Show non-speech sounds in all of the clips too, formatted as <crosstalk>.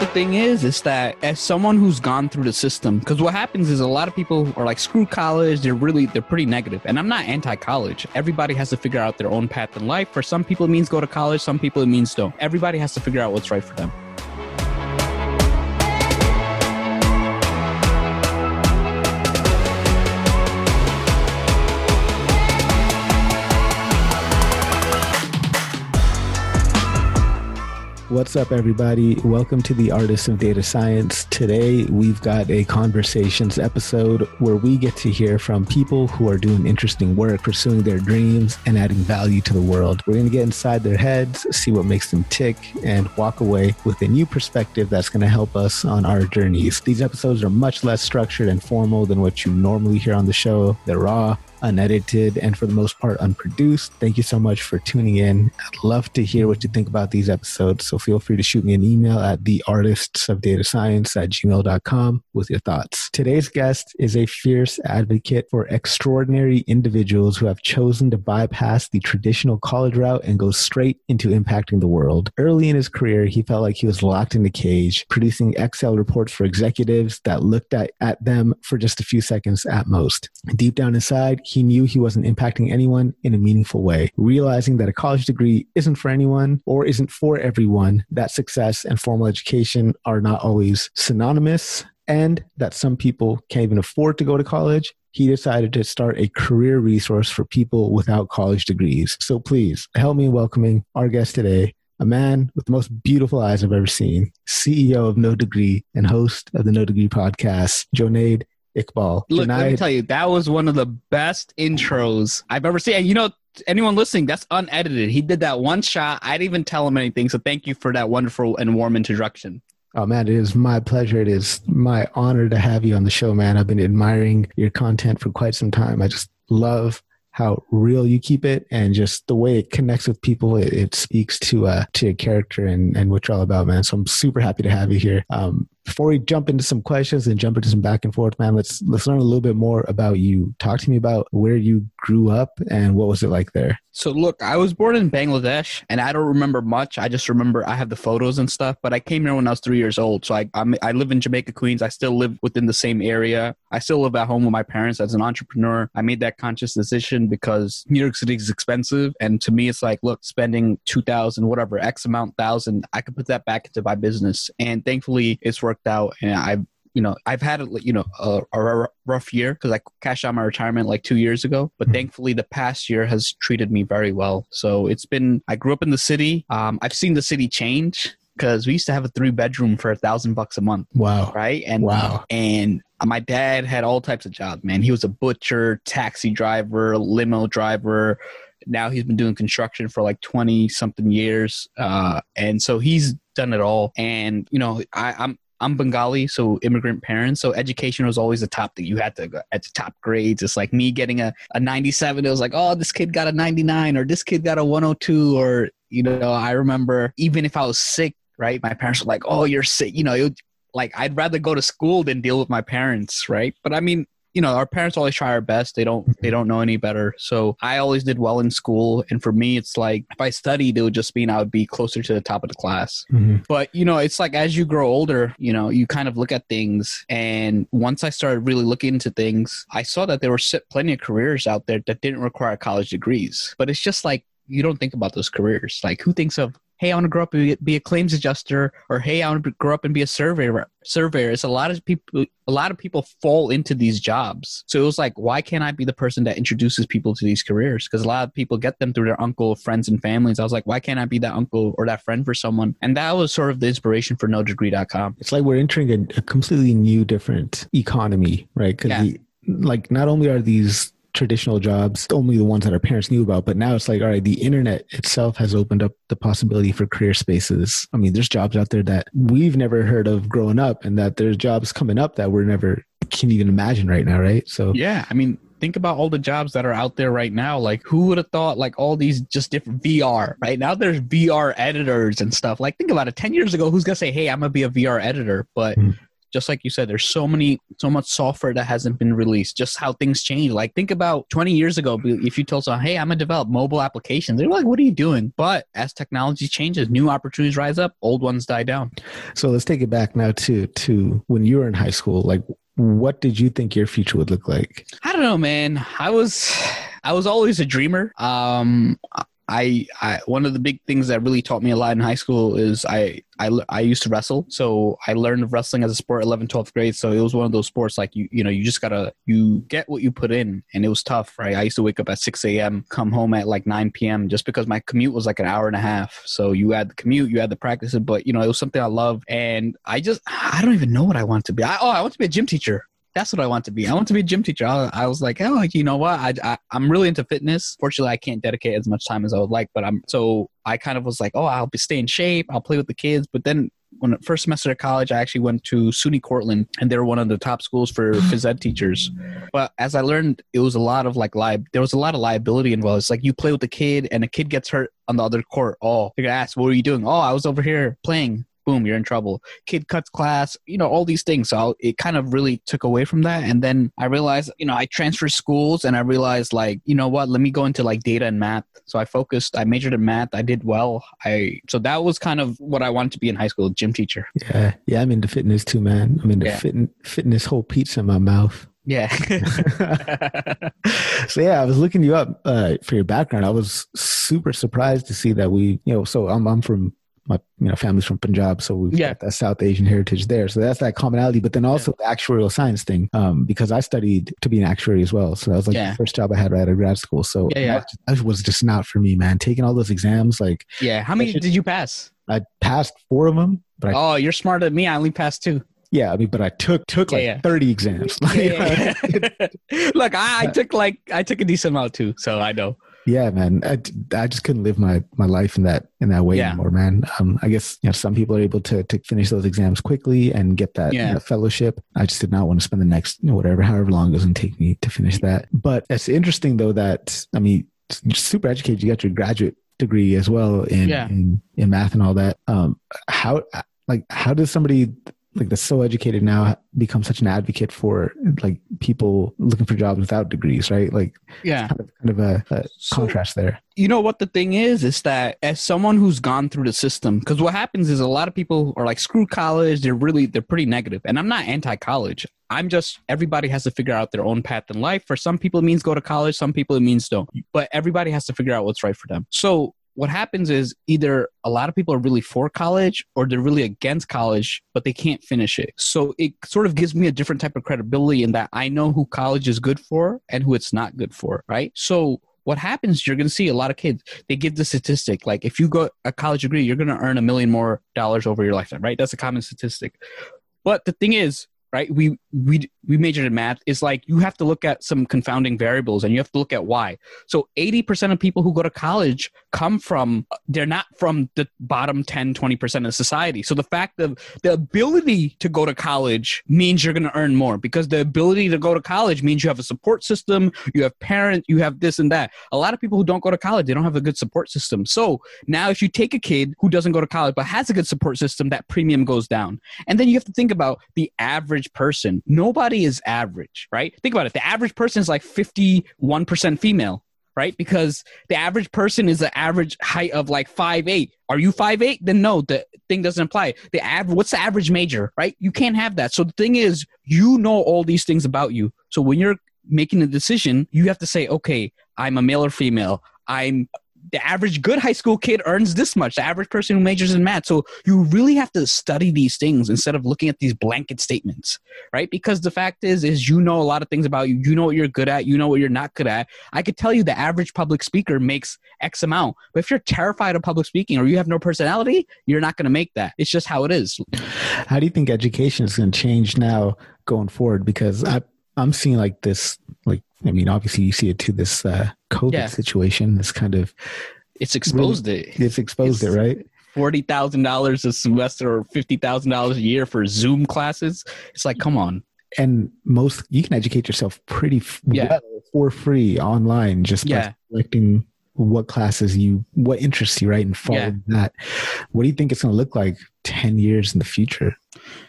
the thing is, is that as someone who's gone through the system, because what happens is a lot of people are like, screw college. They're really, they're pretty negative. And I'm not anti college. Everybody has to figure out their own path in life. For some people, it means go to college. Some people, it means don't. Everybody has to figure out what's right for them. What's up, everybody? Welcome to the Artists of Data Science. Today, we've got a conversations episode where we get to hear from people who are doing interesting work, pursuing their dreams, and adding value to the world. We're going to get inside their heads, see what makes them tick, and walk away with a new perspective that's going to help us on our journeys. These episodes are much less structured and formal than what you normally hear on the show. They're raw, unedited, and for the most part, unproduced. Thank you so much for tuning in. I'd love to hear what you think about these episodes. So feel free to shoot me an email at theartistsofdatascience at gmail.com with your thoughts. Today's guest is a fierce advocate for extraordinary individuals who have chosen to bypass the traditional college route and go straight into impacting the world. Early in his career, he felt like he was locked in a cage, producing Excel reports for executives that looked at, at them for just a few seconds at most. Deep down inside, he knew he wasn't impacting anyone in a meaningful way. Realizing that a college degree isn't for anyone or isn't for everyone, that success and formal education are not always synonymous, and that some people can't even afford to go to college, he decided to start a career resource for people without college degrees. So please help me in welcoming our guest today, a man with the most beautiful eyes I've ever seen, CEO of No Degree and host of the No Degree podcast, Jonaed Iqbal. Look, Jonaed, let me tell you, that was one of the best intros I've ever seen. And you know, anyone listening, that's unedited. He did that one shot. I didn't even tell him anything. So thank you for that wonderful and warm introduction. Oh man, it is my pleasure. It is my honor to have you on the show, man. I've been admiring your content for quite some time. I just love how real you keep it and just the way it connects with people. It, it speaks to uh to your character and and what you're all about, man. So I'm super happy to have you here. Um, before we jump into some questions and jump into some back and forth, man, let's let's learn a little bit more about you. Talk to me about where you grew up and what was it like there. So look, I was born in Bangladesh, and I don't remember much. I just remember I have the photos and stuff. But I came here when I was three years old. So I I'm, I live in Jamaica, Queens. I still live within the same area. I still live at home with my parents. As an entrepreneur, I made that conscious decision because New York City is expensive, and to me, it's like, look, spending two thousand, whatever, X amount thousand, I could put that back into my business. And thankfully, it's worked out, and I've you know, I've had you know a, a rough year because I cashed out my retirement like two years ago. But Mhm. thankfully, the past year has treated me very well. So it's been. I grew up in the city. Um, I've seen the city change because we used to have a three bedroom for a thousand bucks a month, Wow. right? And Wow. and my dad had all types of jobs. Man, he was a butcher, taxi driver, limo driver. Now he's been doing construction for like twenty something years, uh, and so he's done it all. And you know, I, I'm I'm Bengali, so immigrant parents. So education was always the top thing. You had to go at the top grades. It's like me getting a, a 97. It was like, oh, this kid got a 99 or this kid got a 102. Or, you know, I remember even if I was sick, right? My parents were like, oh, you're sick. You know, it, like I'd rather go to school than deal with my parents, right? But I mean, you know, our parents always try our best. They don't they don't know any better. So I always did well in school. And for me, it's like if I studied, it would just mean I would be closer to the top of the class. Mhm. But you know, it's like as you grow older, you know, you kind of look at things. And once I started really looking into things, I saw that there were plenty of careers out there that didn't require college degrees. But it's just like you don't think about those careers. Like who thinks of Hey, I want to grow up and be- a claims adjuster, or hey, I want to grow up and be a surveyor. Surveyor. It's a lot of people. A lot of people fall into these jobs. So it was like, why can't I be the person that introduces people to these careers? Because a lot of people get them through their uncle, friends, and families. I was like, why can't I be that uncle or that friend for someone? And that was sort of the inspiration for NoDegree.com. It's like we're entering a, a completely new, different economy, right? Because Yeah. like not only are these traditional jobs only the ones that our parents knew about, but now it's like, all right, the internet itself has opened up the possibility for career spaces. I mean, there's jobs out there that we've never heard of growing up, and that there's jobs coming up that we're never can even imagine right now, right? So Yeah, I mean, think about all the jobs that are out there right now. Like, who would have thought like all these just different VR? Right now, there's VR editors and stuff. Like, think about it. Ten years ago, who's gonna say, "Hey, I'm gonna be a VR editor"? But Mhm. Just like you said, there's so many, so much software that hasn't been released. Just how things change. Like think about 20 years ago, if you told someone, "Hey, I'm gonna develop mobile applications," they're like, "What are you doing?" But as technology changes, new opportunities rise up, old ones die down. So let's take it back now to to when you were in high school. Like, what did you think your future would look like? I don't know, man. I was I was always a dreamer. Um, I, I one of the big things that really taught me a lot in high school is I, I, I used to wrestle. So I learned wrestling as a sport 11, 12th grade. So it was one of those sports like you, you know, you just gotta, you get what you put in and it was tough, right? I used to wake up at 6 a.m., come home at like 9 p.m. just because my commute was like an hour and a half. So you had the commute, you had the practices, but you know, it was something I love. And I just, I don't even know what I want to be. I, oh, I want to be a gym teacher that's what I want to be. I want to be a gym teacher. I, I was like, oh, you know what? I, I I'm really into fitness. Fortunately, I can't dedicate as much time as I would like, but I'm so I kind of was like, oh, I'll be stay in shape. I'll play with the kids. But then when first semester of college, I actually went to SUNY Cortland, and they're one of the top schools for <sighs> phys ed teachers. But as I learned, it was a lot of like li- there was a lot of liability involved. It's like you play with the kid, and the kid gets hurt on the other court. Oh, you're gonna ask, what were you doing? Oh, I was over here playing boom, you're in trouble. Kid cuts class, you know, all these things. So it kind of really took away from that. And then I realized, you know, I transferred schools and I realized, like, you know what, let me go into like data and math. So I focused, I majored in math. I did well. I, so that was kind of what I wanted to be in high school, gym teacher. Yeah. Yeah. I'm into fitness too, man. I'm into yeah. fit, fitness whole pizza in my mouth. <laughs> Yeah. <laughs> so yeah, I was looking you up uh, for your background. I was super surprised to see that we, you know, so I'm I'm from my you know family's from Punjab, so we've yeah. got that South Asian heritage there. So that's that commonality. But then also yeah. the actuarial science thing, um, because I studied to be an actuary as well. So that was like yeah. the first job I had right out of grad school. So yeah, that was just not for me, man. Taking all those exams, like yeah. How many did you pass? I passed four of them. But I, oh, you're smarter than me. I only passed two. Yeah, I mean, but I took took like yeah, 30 exams. <laughs> Yeah, <laughs> Look, I, I, took like I took a decent amount too, so I know yeah man. I, I just couldn't live my my life in that in that way yeah. anymore man. Um i guess you know some people are able to to finish those exams quickly and get that yeah. you know, fellowship. I just did not want to spend the next you know, whatever however long it was going to take me to finish that. But it's interesting though that i mean super educated. You got your graduate degree as well in, yeah. in in math and all that. Um how like how does somebody like that's so educated now become such an advocate for like people looking for jobs without degrees right? Like yeah. kind of, kind of a, a so, contrast there. you know what the thing is? Is that as someone who's gone through the system because what happens is a lot of people are like screw college they're really they're pretty negative. And i'm not anti-college. I'm just everybody has to figure out their own path in life. For some people it means go to college. Some people it means don't. But everybody has to figure out what's right for them. So what happens is either a lot of people are really for college or they're really against college, but they can't finish it. So it sort of gives me a different type of credibility in that I know who college is good for and who it's not good for, right? So what happens you're going to see a lot of kids they give the statistic like if you go a college degree you're going to earn a million more dollars over your lifetime right that's a common statistic but the thing is right? We we we majored in math. Is like you have to look at some confounding variables and you have to look at why. So 80% of people who go to college come from they're not from the bottom 10 20% of society. So the fact of the ability to go to college means you're going to earn more because the ability to go to college means you have a support system you have parents you have this and that. A lot of people who don't go to college they don't have a good support system. So now if you take a kid who doesn't go to college but has a good support system that premium goes down. And then you have to think about the average person nobody is average right think about it the average person is like 51% female right? Because the average person is the average height of like five eight. Are you five eight? Then no, the thing doesn't apply. The average, what's the average major, right? You can't have that. So the thing is, you know all these things about you. So when you're making a decision, you have to say, okay, I'm a male or female. I'm the average good high school kid earns this much. The average person who majors in math. So you really have to study these things instead of looking at these blanket statements right? Because the fact is is you know a lot of things about you. You know what you're good at. You know what you're not good at. I could tell you the average public speaker makes x amount. But if you're terrified of public speaking or you have no personality you're not going to make that. It's just how it is. How do you think education is going to change now going forward? Because i i'm seeing like this like I mean, obviously you see it to this uh, COVID yeah. situation. This kind of it's exposed really, it. It's exposed it's, it, right? Forty thousand dollars a semester or fifty thousand dollars a year for Zoom classes. It's like, come on. And most you can educate yourself pretty yeah. well for free online just yeah. by selecting what classes you, what interests you, right? And follow Yeah. that. What do you think it's going to look like 10 years in the future?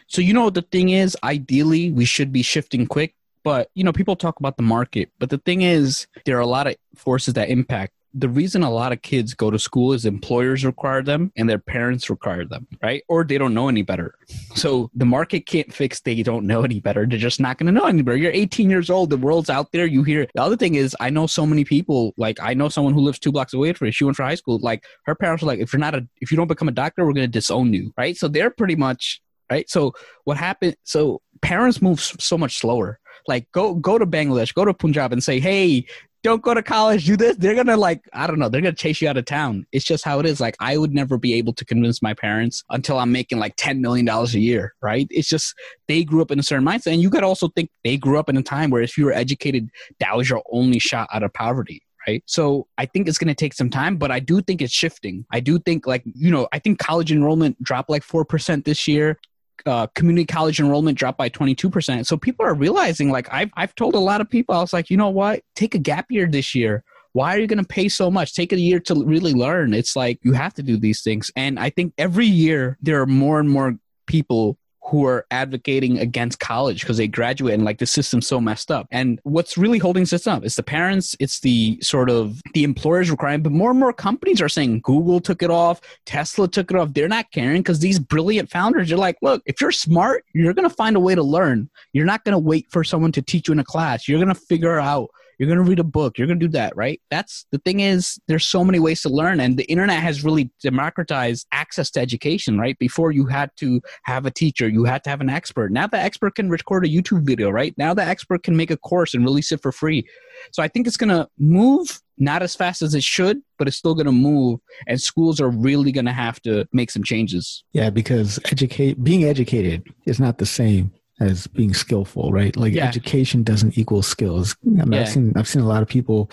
So you know the thing is, ideally we should be shifting quick, but you know people talk about the market, but the thing is there are a lot of forces that impact. The reason a lot of kids go to school is employers require them and their parents require them, right? Or they don't know any better. So the market can't fix they don't know any better. They're just not going to know any better. You're 18 years old. The world's out there. You hear. The other thing is, I know so many people. Like I know someone who lives two blocks away from me. She went for high school. Like her parents were like, if you're not a, if you don't become a doctor, we're going to disown you, right? So they're pretty much right. So what happened? So parents move so much slower. Like go go to Bangladesh, go to Punjab, and say, hey. Don't go to college. Do this. They're gonna like I don't know. They're gonna chase you out of town. It's just how it is. Like I would never be able to convince my parents until I'm making like ten million dollars a year. Right? It's just they grew up in a certain mindset, and you to also think they grew up in a time where if you were educated, that was your only shot out of poverty right? So I think it's going to take some time, but I do think it's shifting. I do think, like, you know, I think college enrollment dropped like 4% this year. Uh, community college enrollment dropped by 22%. So people are realizing, like, I've, I've told a lot of people, I was like, you know what? Take a gap year this year. Why are you going to pay so much? Take a year to really learn. It's like you have to do these things. And I think every year there are more and more people who are advocating against college because they graduate and like the system's so messed up. And what's really holding this up? It's the parents, it's the sort of the employers requiring, but more and more companies are saying Google took it off, Tesla took it off. They're not caring because these brilliant founders are like, look, if you're smart, you're gonna find a way to learn. You're not gonna wait for someone to teach you in a class. You're gonna figure out you're going to read a book. You're going to do that right? That's the thing is there's so many ways to learn and the internet has really democratized access to education right? Before you had to have a teacher. You had to have an expert. Now the expert can record a youtube video right? Now the expert can make a course and release it for free. So i think it's going to move not as fast as it should but it's still going to move and schools are really going to have to make some changes. Yeah, because educate being educated is not the same as being skillful, right? Like Yeah. education doesn't equal skills. I mean, Yeah. I've seen I've seen a lot of people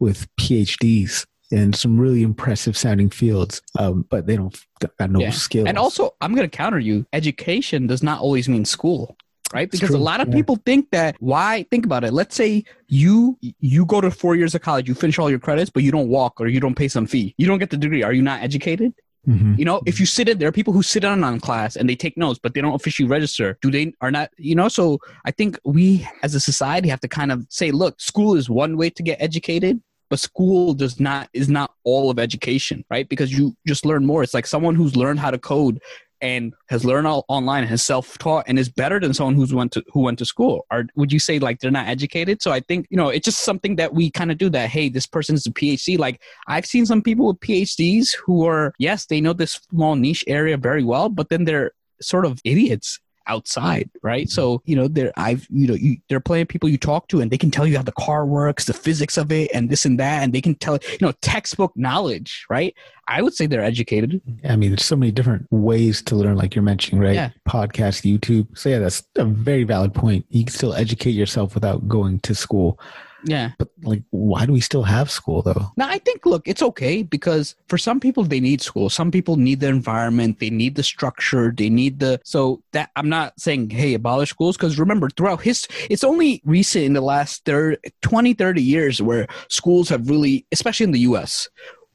with PhDs in some really impressive sounding fields, um, but they don't got no Yeah. skills. And also, I'm going to counter you. Education does not always mean school, right? Because a lot of yeah. people think that. Why? Think about it. Let's say you you go to four years of college, you finish all your credits, but you don't walk or you don't pay some fee. You don't get the degree. Are you not educated? Mhm. You know, if you sit in, there are people who sit in on class and they take notes, but they don't officially register. Do they are not? You know, so I think we as a society have to kind of say, look, school is one way to get educated, but school does not is not all of education, right? Because you just learn more. It's like someone who's learned how to code and has learned all online has self-taught and is better than someone who's went to who went to school. Or would you say like they're not educated? So i think you know it's just something that we kind of do that hey this person's a phd like i've seen some people with phds who are yes they know this small niche area very well but then they're sort of idiots outside right mm-hmm. so you know they're i've you know you, they're playing people you talk to and they can tell you how the car works the physics of it and this and that and they can tell you know textbook knowledge right i would say they're educated I mean, there's so many different ways to learn, like you're mentioning, right? Yeah. Podcast, YouTube. So yeah, that's a very valid point. You can still educate yourself without going to school. Yeah But like, why do we still have school though? Now, I think, look, it's okay because for some people, they need school. Some people need the environment, they need the structure, they need the. So that I'm not saying, hey, abolish schools, because remember, throughout history, it's only recent in the last 30, 20, 30 years where schools have really, especially in the US,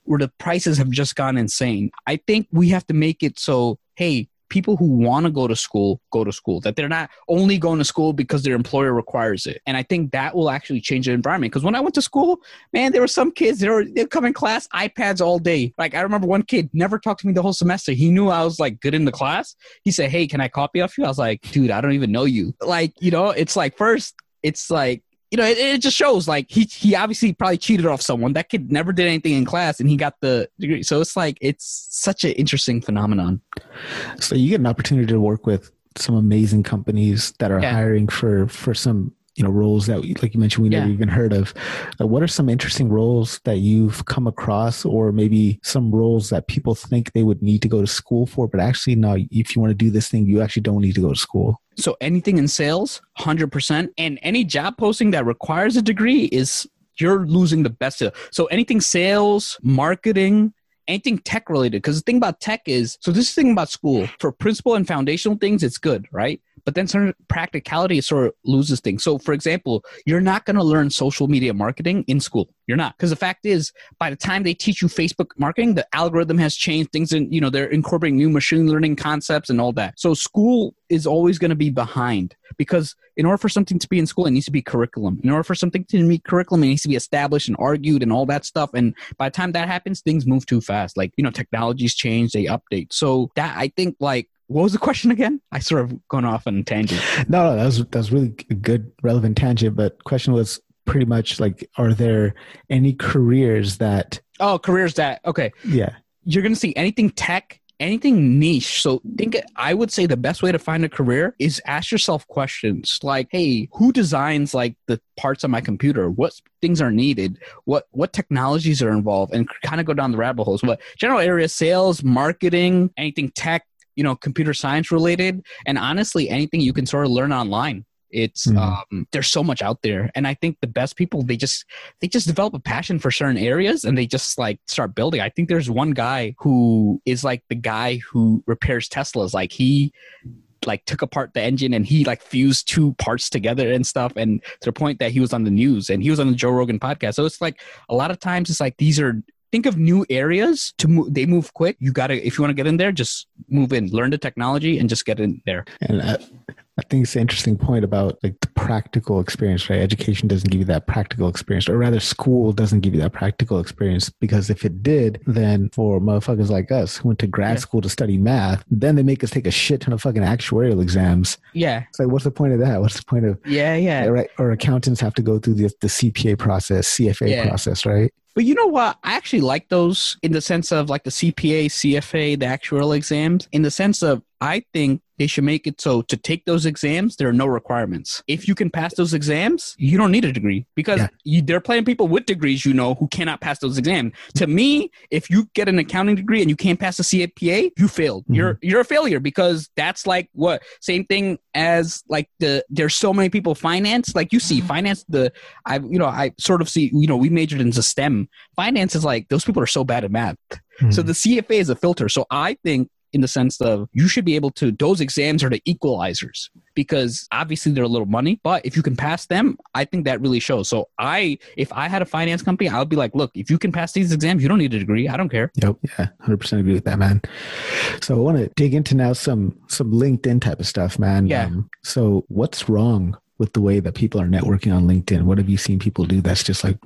where the prices have just gone insane. I think we have to make it so, hey, people who want to go to school go to school that they're not only going to school because their employer requires it. And i think that will actually change the environment. Because when i went to school man there were some kids they were they come in class ipads all day. Like i remember one kid never talked to me the whole semester. He knew i was like good in the class. He said hey can i copy off you? I was like dude i don't even know you. Like you know it's like first it's like you know, it, it just shows like he he obviously probably cheated off someone. That kid never did anything in class, and he got the degree. So it's like it's such an interesting phenomenon. So you get an opportunity to work with some amazing companies that are Yeah. hiring for for some you know roles that like you mentioned we never Yeah. even heard of. Uh, what are some interesting roles that you've come across, or maybe some roles that people think they would need to go to school for, but actually no, if you want to do this thing, you actually don't need to go to school. So anything in sales, hundred percent, and any job posting that requires a degree is you're losing the best. Of, so anything sales, marketing, anything tech related. Because the thing about tech is, so this is the thing about school for principal and foundational things, it's good, right? But then certain practicality sort of loses things. So, for example, you're not going to learn social media marketing in school. You're not, because the fact is, by the time they teach you Facebook marketing, the algorithm has changed things, and you know they're incorporating new machine learning concepts and all that. So, school is always going to be behind because in order for something to be in school, it needs to be curriculum. In order for something to be curriculum, it needs to be established and argued and all that stuff. And by the time that happens, things move too fast. Like you know, technologies change, they update. So that I think like what was the question again? I sort of gone off on a tangent. No, no, that was that was really good relevant tangent. But question was pretty much like, are there any careers that? Oh, careers that okay. Yeah, you're gonna see anything tech, anything niche. So think I would say the best way to find a career is ask yourself questions like, hey, who designs like the parts of my computer? What things are needed? What what technologies are involved? And kind of go down the rabbit holes. What general area sales, marketing, anything tech, you know computer science related. And honestly anything you can sort of learn online it's mm. um, there's so much out there. And i think the best people they just they just develop a passion for certain areas and they just like start building. I think there's one guy who is like the guy who repairs teslas. Like he like took apart the engine and he like fused two parts together and stuff and to the point that he was on the news and he was on the joe rogan podcast. So it's like a lot of times it's like these are think of new areas to move they move quick. You gotta if you want to get in there just move in learn the technology and just get in there. And I, I think it's an interesting point about like the practical experience right education doesn't give you that practical experience or rather school doesn't give you that practical experience because if it did then for motherfuckers like us who went to grad yeah. school to study math then they make us take a shit ton of fucking actuarial exams yeah it's like what's the point of that what's the point of yeah yeah uh, right or accountants have to go through the, the cpa process cfa yeah. process right but you know what? I actually like those in the sense of like the CPA, CFA, the actuarial exams, in the sense of I think they should make it so to take those exams, there are no requirements. If you can pass those exams, you don't need a degree because yeah. you, they're playing people with degrees, you know, who cannot pass those exams. To me, if you get an accounting degree and you can't pass the CPA, you failed. Mm-hmm. You're you're a failure because that's like what same thing as like the there's so many people finance like you see finance the I you know I sort of see you know we majored into STEM. Finance is like those people are so bad at math. Mm-hmm. So the CFA is a filter. So I think in the sense of you should be able to those exams are the equalizers because obviously they're a little money but if you can pass them i think that really shows. So i if i had a finance company i would be like look if you can pass these exams you don't need a degree. I don't care. Yep. Yeah. 100% agree with that man. So i want to dig into now some some linkedin type of stuff man. Yeah. Um, so what's wrong with the way that people are networking on linkedin? What have you seen people do that's just like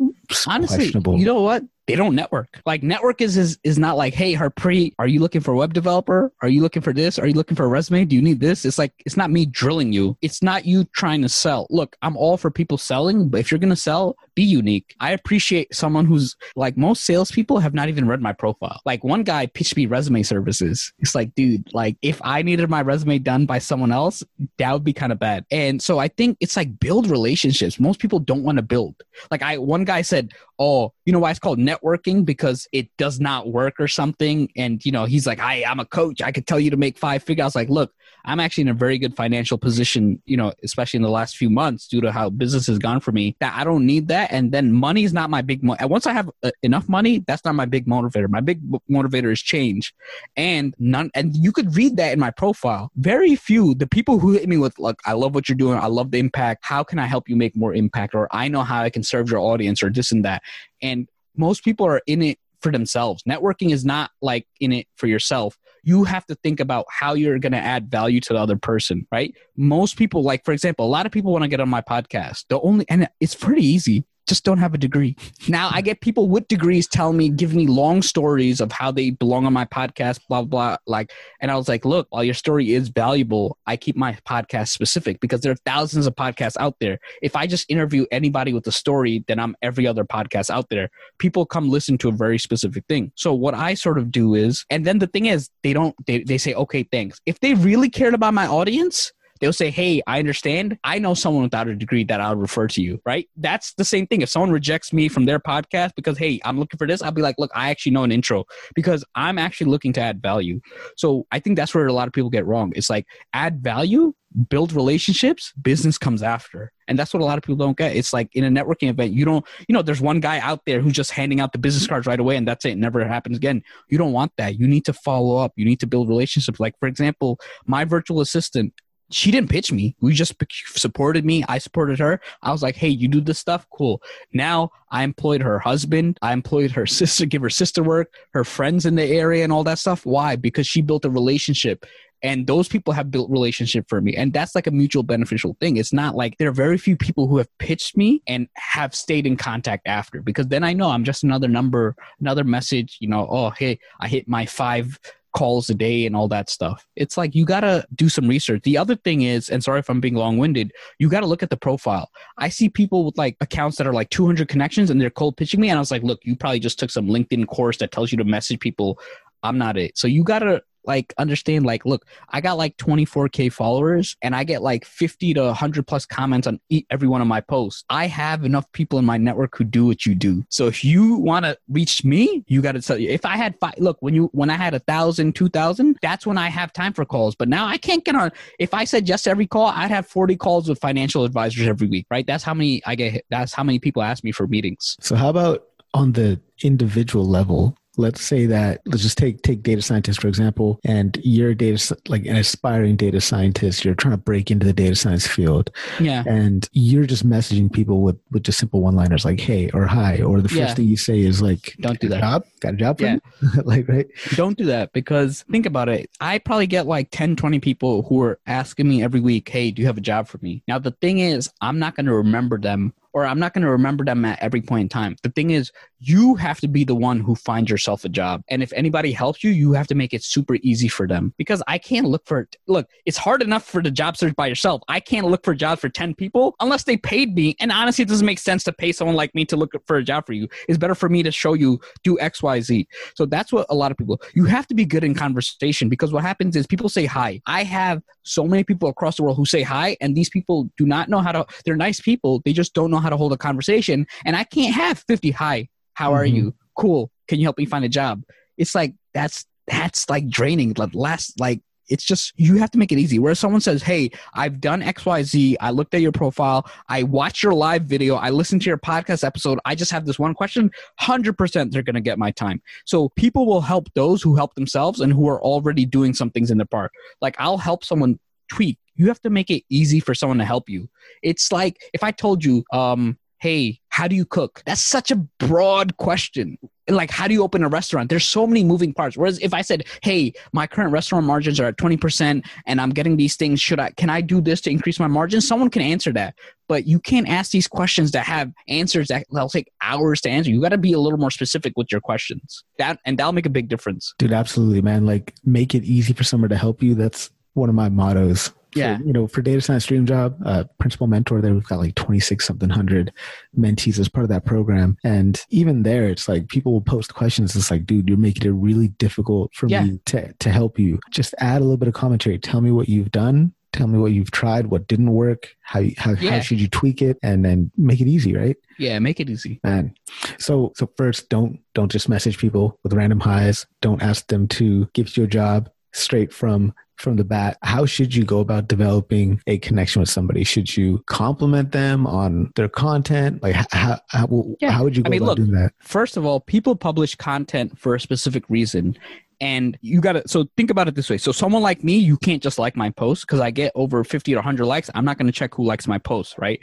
honestly you know what they don't network. Like network is is, is not like, hey, Harpreet, are you looking for a web developer? Are you looking for this? Are you looking for a resume? Do you need this? It's like it's not me drilling you. It's not you trying to sell. Look, I'm all for people selling, but if you're gonna sell, be unique. I appreciate someone who's like most salespeople have not even read my profile. Like one guy pitched me resume services. It's like, dude, like if I needed my resume done by someone else, that would be kind of bad. And so I think it's like build relationships. Most people don't want to build. Like I one guy said, Oh, you know why it's called networking? Because it does not work or something. And you know, he's like, I, I'm a coach. I could tell you to make five figures. I was like, look, I'm actually in a very good financial position, you know, especially in the last few months due to how business has gone for me, that I don't need that. And then money is not my big, mo- once I have uh, enough money, that's not my big motivator. My big motivator is change. And none, and you could read that in my profile. Very few, the people who hit me with, like, I love what you're doing. I love the impact. How can I help you make more impact? Or I know how I can serve your audience or this and that. And most people are in it for themselves. Networking is not like in it for yourself. You have to think about how you're going to add value to the other person, right? Most people, like, for example, a lot of people want to get on my podcast. The only, and it's pretty easy just don't have a degree. Now I get people with degrees telling me, giving me long stories of how they belong on my podcast, blah, blah, Like, and I was like, look, while your story is valuable, I keep my podcast specific because there are thousands of podcasts out there. If I just interview anybody with a story, then I'm every other podcast out there. People come listen to a very specific thing. So what I sort of do is, and then the thing is, they don't, they, they say, okay, thanks. If they really cared about my audience, they'll say, Hey, I understand. I know someone without a degree that I'll refer to you, right? That's the same thing. If someone rejects me from their podcast because, Hey, I'm looking for this, I'll be like, Look, I actually know an intro because I'm actually looking to add value. So I think that's where a lot of people get wrong. It's like add value, build relationships, business comes after. And that's what a lot of people don't get. It's like in a networking event, you don't, you know, there's one guy out there who's just handing out the business cards right away and that's it. it. Never happens again. You don't want that. You need to follow up. You need to build relationships. Like, for example, my virtual assistant, she didn't pitch me. We just supported me. I supported her. I was like, hey, you do this stuff? Cool. Now I employed her husband. I employed her <laughs> sister, give her sister work, her friends in the area and all that stuff. Why? Because she built a relationship and those people have built relationship for me and that's like a mutual beneficial thing it's not like there are very few people who have pitched me and have stayed in contact after because then i know i'm just another number another message you know oh hey i hit my five calls a day and all that stuff. It's like you got to do some research. The other thing is, and sorry if I'm being long winded, you got to look at the profile. I see people with like accounts that are like 200 connections and they're cold pitching me. And I was like, look, you probably just took some LinkedIn course that tells you to message people. I'm not it. So you got to like understand like look i got like 24k followers and i get like 50 to 100 plus comments on every one of my posts. I have enough people in my network who do what you do. So if you want to reach me you got to tell you if i had five look when you when i had a thousand two thousand that's when i have time for calls. But now i can't get on if i said just every call i'd have 40 calls with financial advisors every week right? That's how many i get that's how many people ask me for meetings. So how about on the individual level let's say that let's just take take data scientists for example and you're data like an aspiring data scientist you're trying to break into the data science field yeah. and you're just messaging people with with just simple one liners like hey or hi or the first yeah. thing you say is like don't do that. job? Got a job for yeah. <laughs> like right? Don't do that because think about it. I probably get like 10 20 people who are asking me every week hey do you have a job for me? Now the thing is i'm not going to remember them or I'm not going to remember them at every point in time. The thing is, you have to be the one who finds yourself a job. And if anybody helps you, you have to make it super easy for them because I can't look for, look, it's hard enough for the job search by yourself. I can't look for jobs for 10 people unless they paid me. And honestly, it doesn't make sense to pay someone like me to look for a job for you. It's better for me to show you do X, Y, Z. So that's what a lot of people, you have to be good in conversation because what happens is people say hi. I have so many people across the world who say hi, and these people do not know how to, they're nice people. They just don't know how to hold a conversation. And I can't have 50 hi, how mm-hmm. are you? Cool. Can you help me find a job? It's like that's that's like draining. Like last like it's just you have to make it easy. Where someone says, "Hey, I've done XYZ. I looked at your profile. I watched your live video. I listened to your podcast episode. I just have this one question." 100% they're going to get my time. So people will help those who help themselves and who are already doing some things in the park. Like I'll help someone tweak. You have to make it easy for someone to help you. It's like if I told you, um, hey, how do you cook? That's such a broad question. Like, how do you open a restaurant? There's so many moving parts. Whereas if I said, hey, my current restaurant margins are at 20% and I'm getting these things, should I, can I do this to increase my margins? Someone can answer that. But you can't ask these questions that have answers that will take hours to answer. You got to be a little more specific with your questions. That, and that'll make a big difference. Dude, absolutely, man. Like, make it easy for someone to help you. That's one of my mottos yeah. you know, for data science dream job, uh, principal mentor there, we've got like 26 something hundred mentees as part of that program. And even there, it's like people will post questions. It's like, dude, you're making it really difficult for yeah. me to, to help you. Just add a little bit of commentary. Tell me what you've done. Tell me what you've tried, what didn't work, how, how, yeah. how should you tweak it and then make it easy, right? Yeah, make it easy. Man. So so first don't don't just message people with random highs. Don't ask them to give you a job straight from from the bat, how should you go about developing a connection with somebody? Should you compliment them on their content? Like, how, how, yeah. how would you go I mean, about look, doing that? First of all, people publish content for a specific reason. And you got to, so think about it this way. So, someone like me, you can't just like my post because I get over 50 or 100 likes. I'm not going to check who likes my post, right?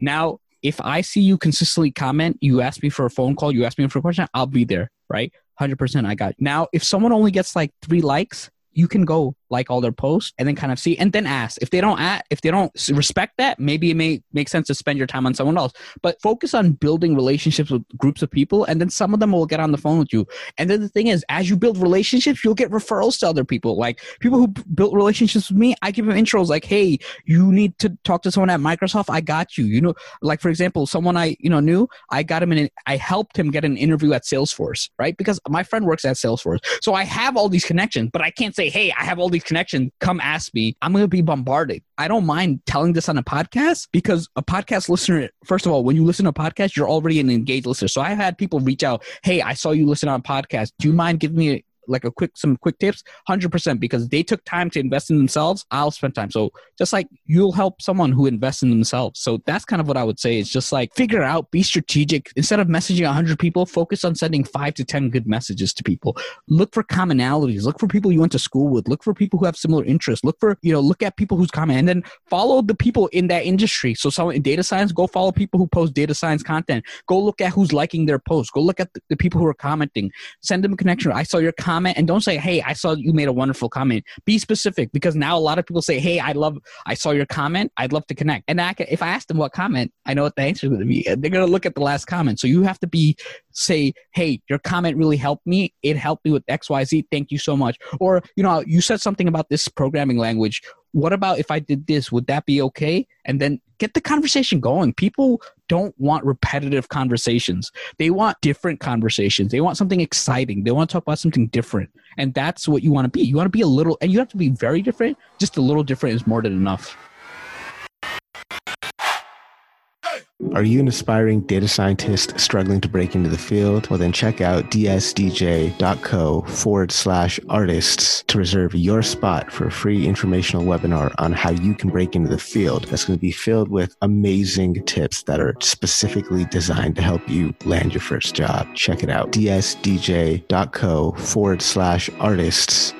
Now, if I see you consistently comment, you ask me for a phone call, you ask me for a question, I'll be there, right? 100% I got. Now, if someone only gets like three likes, you can go like all their posts and then kind of see and then ask. If they don't ask, if they don't respect that maybe it may make sense to spend your time on someone else. But focus on building relationships with groups of people and then some of them will get on the phone with you. And then the thing is as you build relationships you'll get referrals to other people. Like people who built relationships with me i give them intros like hey you need to talk to someone at microsoft? I got you. You know like for example someone i you know knew i got him in i helped him get an interview at salesforce right? Because my friend works at salesforce. So i have all these connections but i can't say hey i have all these connections, come ask me. I'm going to be bombarded. I don't mind telling this on a podcast because a podcast listener, first of all, when you listen to a podcast, you're already an engaged listener. So I've had people reach out, hey, I saw you listen on a podcast. Do you mind giving me like a quick some quick tips, hundred percent because they took time to invest in themselves. I'll spend time. So just like you'll help someone who invests in themselves. So that's kind of what I would say. It's just like figure out, be strategic. Instead of messaging hundred people, focus on sending five to ten good messages to people. Look for commonalities. Look for people you went to school with. Look for people who have similar interests. Look for you know look at people who's comment and then follow the people in that industry. So someone in data science, go follow people who post data science content. Go look at who's liking their posts. Go look at the, the people who are commenting. Send them a connection. I saw your comment and don't say, Hey, I saw you made a wonderful comment. Be specific because now a lot of people say, Hey, I love, I saw your comment. I'd love to connect. And I can, if I ask them what comment, I know what the answer is going to be. They're going to look at the last comment. So you have to be, say, Hey, your comment really helped me. It helped me with XYZ. Thank you so much. Or, you know, you said something about this programming language what about if I did this? Would that be okay? And then get the conversation going. People don't want repetitive conversations. They want different conversations. They want something exciting. They want to talk about something different. And that's what you want to be. You want to be a little, and you have to be very different. Just a little different is more than enough. Are you an aspiring data scientist struggling to break into the field? Well, then check out dsdj.co forward slash artists to reserve your spot for a free informational webinar on how you can break into the field. That's going to be filled with amazing tips that are specifically designed to help you land your first job. Check it out. dsdj.co forward slash artists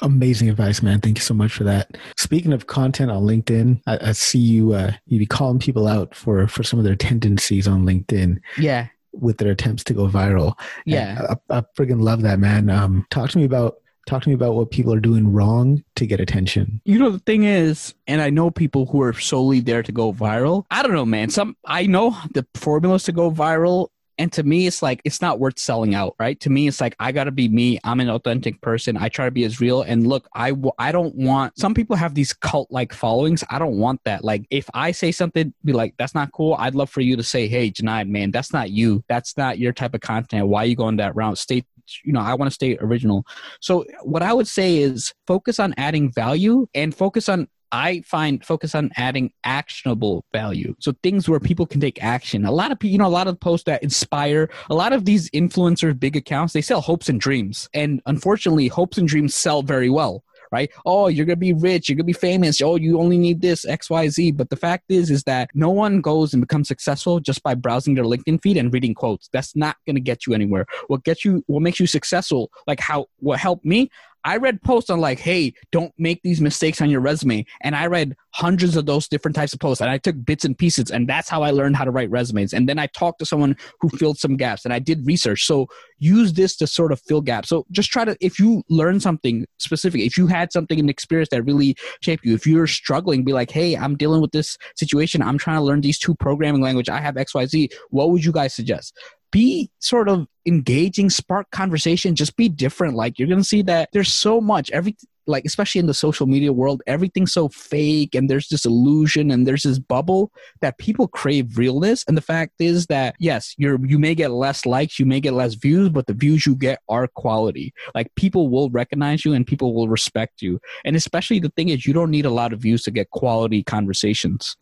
Amazing advice, man. Thank you so much for that. Speaking of content on LinkedIn, I, I see you uh, you be calling people out for for some of their tendencies on LinkedIn. Yeah. With their attempts to go viral. Yeah. I, I friggin' love that, man. Um, talk to me about talk to me about what people are doing wrong to get attention. You know, the thing is, and I know people who are solely there to go viral. I don't know, man. Some I know the formulas to go viral and to me, it's like, it's not worth selling out, right? To me, it's like, I got to be me. I'm an authentic person. I try to be as real. And look, I, I don't want, some people have these cult like followings. I don't want that. Like, if I say something, be like, that's not cool. I'd love for you to say, hey, Jonaed, man, that's not you. That's not your type of content. Why are you going that route? Stay you know, I want to stay original. So what I would say is focus on adding value and focus on I find focus on adding actionable value. So things where people can take action. A lot of people, you know, a lot of posts that inspire, a lot of these influencers, big accounts, they sell hopes and dreams. And unfortunately, hopes and dreams sell very well right? Oh, you're gonna be rich, you're gonna be famous. Oh, you only need this X, Y, Z. But the fact is, is that no one goes and becomes successful just by browsing their LinkedIn feed and reading quotes. That's not gonna get you anywhere. What gets you, what makes you successful, like how what helped me, I read posts on like, hey, don't make these mistakes on your resume. And I read hundreds of those different types of posts and I took bits and pieces and that's how I learned how to write resumes. And then I talked to someone who filled some gaps and I did research. So use this to sort of fill gaps. So just try to, if you learn something specific, if you had something in experience that really shaped you, if you're struggling, be like, hey, I'm dealing with this situation. I'm trying to learn these two programming language. I have XYZ. What would you guys suggest? Be sort of engaging, spark conversation, just be different. Like you're gonna see that there's so much every like especially in the social media world, everything's so fake and there's this illusion and there's this bubble that people crave realness. And the fact is that yes, you're you may get less likes, you may get less views, but the views you get are quality. Like people will recognize you and people will respect you. And especially the thing is you don't need a lot of views to get quality conversations.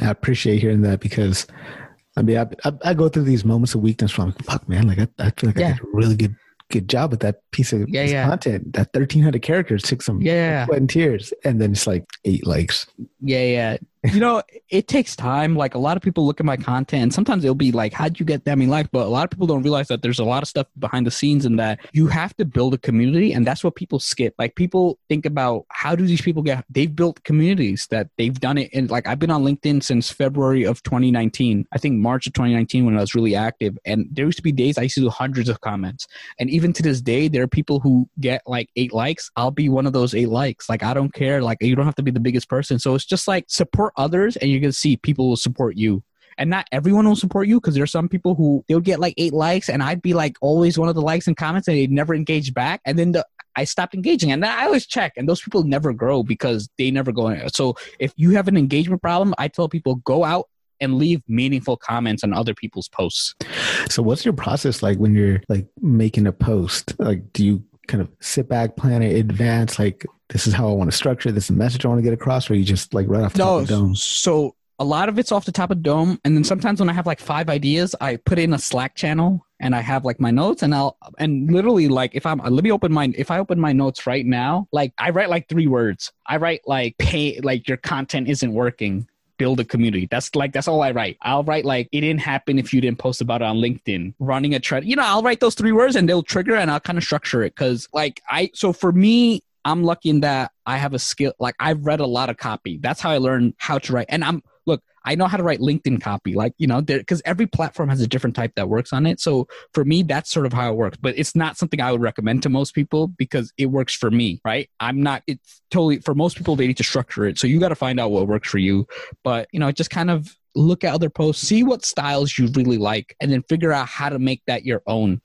I appreciate hearing that because I mean, I, I, I, go through these moments of weakness from like, fuck, man, like I, I feel like yeah. I did a really good good job with that piece of yeah, yeah. content. That thirteen hundred characters took some yeah. sweat and tears, and then it's like eight likes. Yeah, yeah you know, it takes time. Like a lot of people look at my content and sometimes they'll be like, How'd you get that many likes? But a lot of people don't realize that there's a lot of stuff behind the scenes and that you have to build a community and that's what people skip. Like people think about how do these people get they've built communities that they've done it and like I've been on LinkedIn since February of 2019. I think March of 2019 when I was really active. And there used to be days I used to do hundreds of comments. And even to this day, there are people who get like eight likes. I'll be one of those eight likes. Like I don't care. Like you don't have to be the biggest person. So it's just like support others and you're going to see people will support you. And not everyone will support you because there's some people who they'll get like eight likes and i'd be like always one of the likes and comments and they'd never engage back. And then the, i stopped engaging and then i always check and those people never grow because they never go in. So if you have an engagement problem i tell people go out and leave meaningful comments on other people's posts. So what's your process like when you're like making a post? Like do you kind of sit back plan it advance like this is how I want to structure this message I want to get across, or you just like right off the no, top of the dome? So a lot of it's off the top of dome and then sometimes when i have like five ideas i put in a slack channel and i have like my notes and i'll and literally like if i'm uh, let me open my if i open my notes right now like i write like three words i write like pay like your content isn't working build a community. That's like that's all I write. I'll write like it didn't happen if you didn't post about it on LinkedIn. Running a trend, you know, I'll write those three words and they'll trigger and I'll kind of structure it because like I so for me. I'm lucky in that I have a skill. Like I've read a lot of copy. That's how I learned how to write. And I'm I know how to write LinkedIn copy, like, you know, because every platform has a different type that works on it. So for me, that's sort of how it works. But it's not something I would recommend to most people because it works for me, right? I'm not, it's totally, for most people, they need to structure it. So you got to find out what works for you. But, you know, it just kind of look at other posts, see what styles you really like, and then figure out how to make that your own.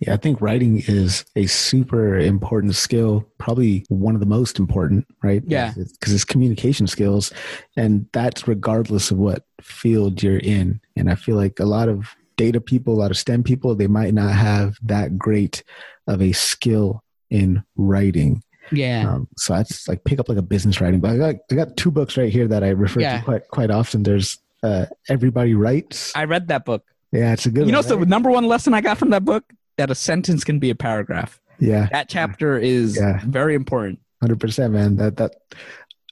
Yeah, I think writing is a super important skill, probably one of the most important, right? Yeah. Because it's communication skills, and that's regardless of what field you're in. And I feel like a lot of data people, a lot of STEM people, they might not have that great of a skill in writing. Yeah. Um, so that's like pick up like a business writing. book. I got I got two books right here that I refer Yeah. to quite quite often. There's uh, Everybody Writes. I read that book. Yeah, it's a good. You know, one, so the number one lesson I got from that book that a sentence can be a paragraph. yeah, That chapter is Yeah. very important. hundred percent, man. That that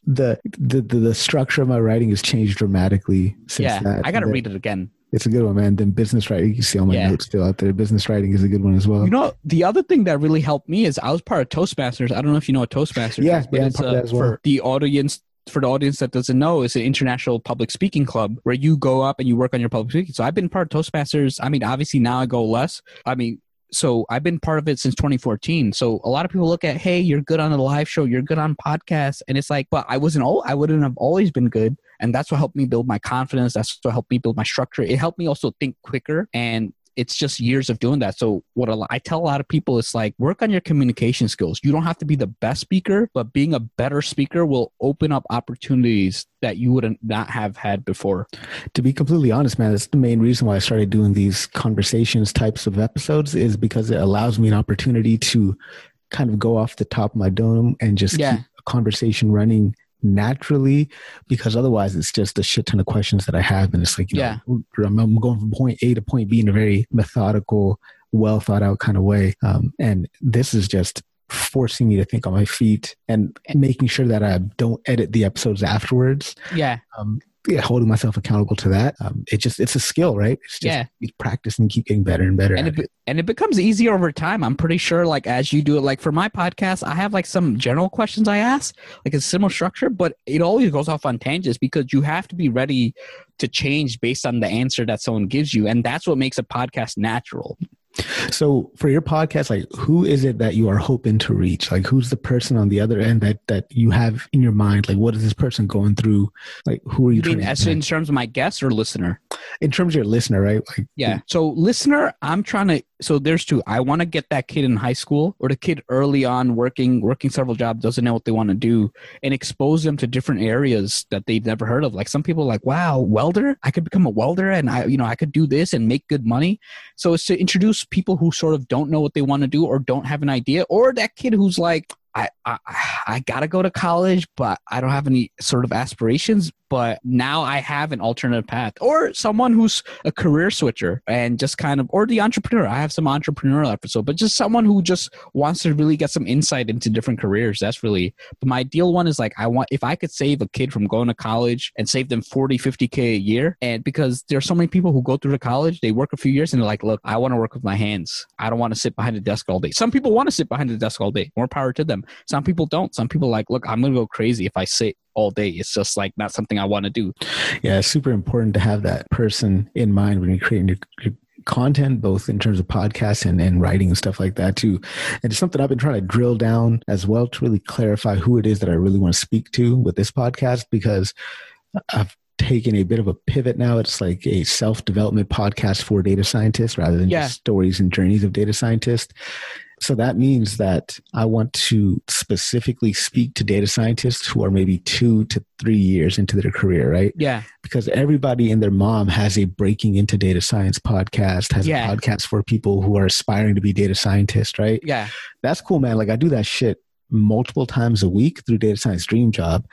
the, the the structure of my writing has changed dramatically since yeah, that. I got to read it again. It's a good one, man. Then business writing, you can see all my Yeah. notes still out there. Business writing is a good one as well. You know, the other thing that really helped me is I was part of Toastmasters. I don't know if you know what Toastmasters Yeah, is, but yeah, it's uh, well. for the audience. For the audience that doesn't know, it's an international public speaking club where you go up and you work on your public speaking. So I've been part of Toastmasters. I mean, obviously now I go less. I mean, so I've been part of it since 2014. So a lot of people look at, hey, you're good on the live show, you're good on podcasts, and it's like, but I wasn't. All I wouldn't have always been good, and that's what helped me build my confidence. That's what helped me build my structure. It helped me also think quicker and it's just years of doing that. So what a I tell a lot of people is like work on your communication skills. You don't have to be the best speaker, but being a better speaker will open up opportunities that you would not not have had before. to be completely honest, man, that's the main reason why I started doing these conversations types of episodes is because it allows me an opportunity to kind of go off the top of my dome and just Yeah. keep a conversation running naturally because otherwise it's just a shit ton of questions that I have and it's like you Yeah. know, I'm, I'm going from point A to point B in a very methodical well thought out kind of way um, and this is just forcing me to think on my feet and making sure that I don't edit the episodes afterwards Yeah. um, yeah, holding myself accountable to that. Um, it just it's a skill, right? It's just Yeah. you practice and keep getting better and better. and at it, and it becomes easier over time. I'm pretty sure, like as you do it, like for my podcast, I have like some general questions I ask, like a similar structure, but it always goes off on tangents because you have to be ready to change based on the answer that someone gives you, and that's what makes a podcast natural. So for your podcast, like who is it that you are hoping to reach? Like who's the person on the other end that that you have in your mind? Like what is this person going through? Like who are you, You mean as in terms of my guest or listener? in terms of your listener, right? Like Yeah. So listener, I'm trying to so there's two. I want to get that kid in high school or the kid early on working working several jobs, doesn't know what they want to do, and expose them to different areas that they've never heard of. Like some people like, wow, welder? I could become a welder and I you know, I could do this and make good money. So it's to introduce people who sort of don't know what they want to do or don't have an idea, or that kid who's like, I, I I gotta go to college, but I don't have any sort of aspirations. But now I have an alternative path, or someone who's a career switcher and just kind of, or the entrepreneur. I have some entrepreneurial episode, but just someone who just wants to really get some insight into different careers. That's really. But my ideal one is like I want if I could save a kid from going to college and save them 40, 50 k a year, and because there's so many people who go through the college, they work a few years and they're like, look, I want to work with my hands. I don't want to sit behind a desk all day. Some people want to sit behind the desk all day. More power to them. Some people don't. Some people like, look, I'm gonna go crazy if I sit all day. It's just like not something I want to do. yeah, it's super important to have that person in mind when you're creating your, your content, both in terms of podcasts and, and writing and stuff like that too. And it's something I've been trying to drill down as well to really clarify who it is that I really want to speak to with this podcast because I've taken a bit of a pivot now. It's like a self development podcast for data scientists rather than Yeah. just stories and journeys of data scientists. So that means that I want to specifically speak to data scientists who are maybe two to three years into their career, right? Yeah, because everybody and their mom has a breaking into data science podcast, has Yeah. a podcast for people who are aspiring to be data scientists, right? yeah, That's cool, man. Like I do that shit multiple times a week through Data Science Dream Job.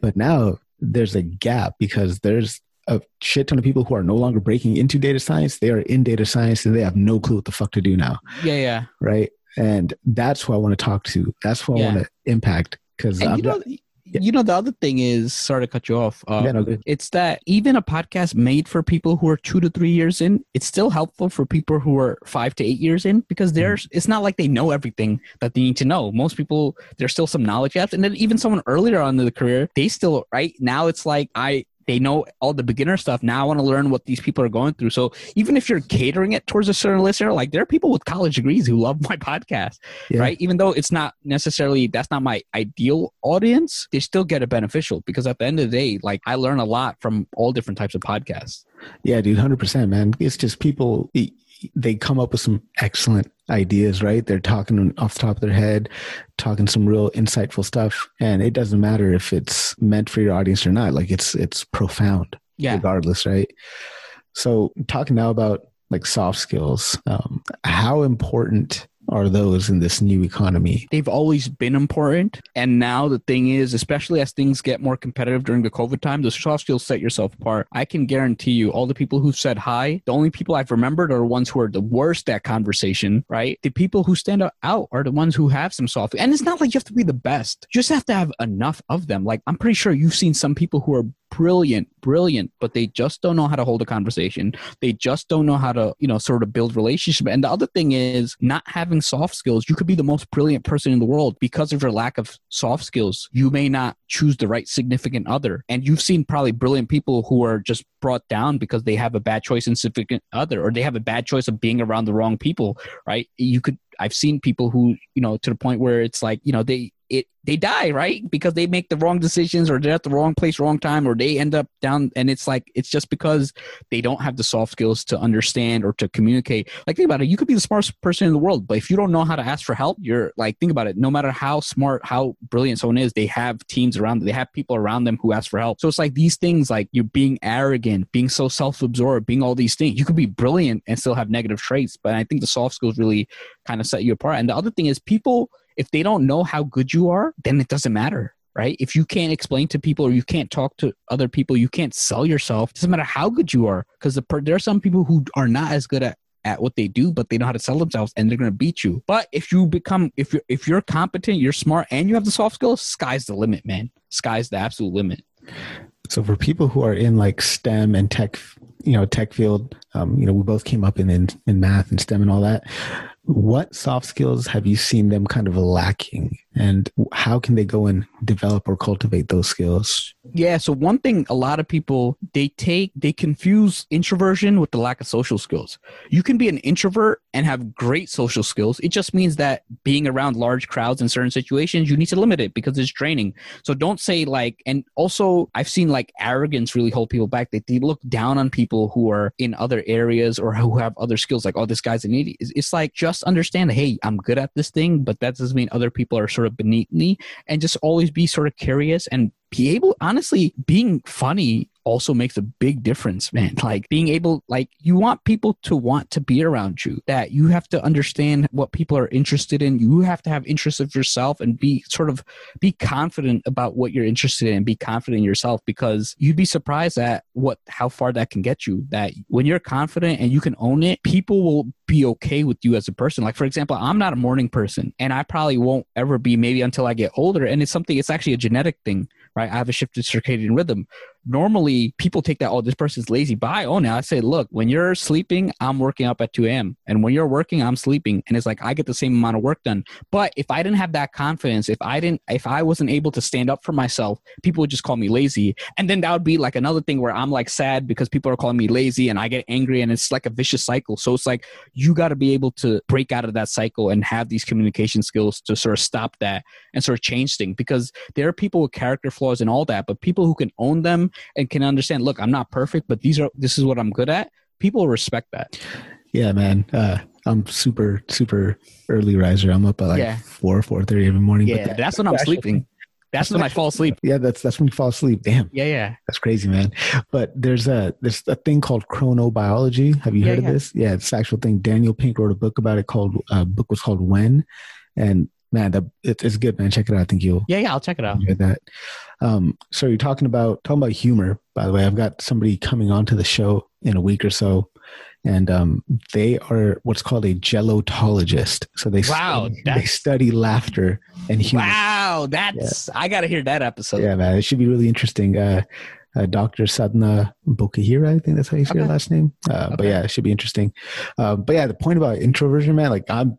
But now there's a gap because there's a shit ton of people who are no longer breaking into data science. They are in data science and they have no clue what the fuck to do now. Yeah, yeah. Right. And that's who I want to talk to. That's who I Yeah. want to impact. Because you know, Yeah. you know, the other thing is, sorry to cut you off. Uh, Yeah, no. It's that even a podcast made for people who are two to three years in, it's still helpful for people who are five to eight years in because there's it's not like they know everything that they need to know. Most people there's still some knowledge gaps, and then even someone earlier on in the career, they still right now it's like I they know all the beginner stuff. Now I want to learn what these people are going through. So even if you're catering it towards a certain listener, like there are people with college degrees who love <laughs> my podcast Yeah. right? Even though it's not necessarily that's not my ideal audience, they still get it beneficial because at the end of the day, like I learn a lot from all different types of podcasts. Yeah, dude, hundred percent, man. It's just people they come up with some excellent ideas, right? They're talking off the top of their head, talking some real insightful stuff, and it doesn't matter if it's meant for your audience or not. Like it's it's profound, Yeah. regardless, right? So, talking now about like soft skills, um, how important are those in this new economy? They've always been important. And now the thing is, especially as things get more competitive during the COVID time, the soft skills set yourself apart. I can guarantee you, all the people who said hi, the only people I've remembered are the ones who are the worst at conversation, right? The people who stand out are the ones who have some soft. And it's not like you have to be the best. You just have to have enough of them. Like I'm pretty sure you've seen some people who are brilliant, brilliant, but they just don't know how to hold a conversation. They just don't know how to, you know, sort of build relationship. And the other thing is not having soft skills. You could be the most brilliant person in the world because of your lack of soft skills. You may not choose the right significant other. And you've seen probably brilliant people who are just brought down because they have a bad choice in significant other or they have a bad choice of being around the wrong people, right? You could I've seen people who, you know, to the point where it's like, you know, they it they die, right? Because they make the wrong decisions or they're at the wrong place, wrong time, or they end up down and it's like it's just because they don't have the soft skills to understand or to communicate. Like think about it, you could be the smartest person in the world, but if you don't know how to ask for help, you're like think about it, no matter how smart, how brilliant someone is, they have teams around them, they have people around them who ask for help. So it's like these things like you're being arrogant, being so self-absorbed, being all these things. You could be brilliant and still have negative traits, but I think the soft skills really kind of set you apart. And the other thing is people if they don't know how good you are, then it doesn't matter, right? If you can't explain to people or you can't talk to other people, you can't sell yourself. Doesn't matter how good you are, because the there are some people who are not as good at at what they do, but they know how to sell themselves and they're going to beat you. But if you become if you're if you're competent, you're smart, and you have the soft skills, sky's the limit, man. Sky's the absolute limit. So for people who are in like STEM and tech, you know, tech field, um, you know, we both came up in, in in math and STEM and all that. What soft skills have you seen them kind of lacking, and how can they go and develop or cultivate those skills? Yeah, so one thing a lot of people they take they confuse introversion with the lack of social skills. You can be an introvert and have great social skills. It just means that being around large crowds in certain situations, you need to limit it because it's draining. So don't say like and also I've seen like arrogance really hold people back. They, they look down on people who are in other areas or who have other skills like oh this guy's an idiot. It's, like just understand hey, I'm good at this thing, but that doesn't mean other people are sort of beneath me and just always be sort of curious and be able honestly being funny also makes a big difference <laughs> man like being able like you want people to want to be around you that you have to understand what people are interested in you have to have interest of yourself and be sort of be confident about what you're interested in and be confident in yourself because you'd be surprised at what how far that can get you that when you're confident and you can own it people will be okay with you as a person like for example i'm not a morning person and i probably won't ever be maybe until i get older and it's something it's actually a genetic thing right? I have a shifted circadian rhythm. Normally, people take that, oh, this person's lazy. But I own it. I say, look, when you're sleeping, I'm working up at 2 a.m. And when you're working, I'm sleeping. And it's like, I get the same amount of work done. But if I didn't have that confidence, if I didn't, if I wasn't able to stand up for myself, people would just call me lazy. And then that would be like another thing where I'm like sad because people are calling me lazy and I get angry and it's like a vicious cycle. So it's like, you got to be able to break out of that cycle and have these communication skills to sort of stop that and sort of change things because there are people with character flaws and all that, but people who can own them and can understand, look, I'm not perfect, but these are this is what I'm good at. People respect that. Yeah, man. Uh, I'm super super early riser. I'm up at like Yeah. four four thirty every morning. Yeah, that- that's when I'm actually- sleeping. That's when I fall asleep. Yeah, that's that's when you fall asleep. Damn, Yeah, yeah. that's crazy, man. But there's a there's a thing called chronobiology. Have you Yeah, heard of yeah. this? Yeah, it's an actual thing. Daniel Pink wrote a book about it called uh, book was called When, and man, that it, it's good, man. Check it out. I think you'll Yeah, yeah, I'll check it out. enjoy that. Um, so you're talking about talking about humor. By the way, I've got somebody coming onto the show in a week or so, and um, they are what's called a gelotologist. So they Wow, study, they study laughter and humor. Wow, that's I gotta hear that episode. Yeah, man, it should be really interesting. Uh, uh, Dr. Sadhna Bokahira, I think that's how you say her Okay. last name. Uh, But yeah, it should be interesting. Uh, but yeah, the point about introversion, man, like I'm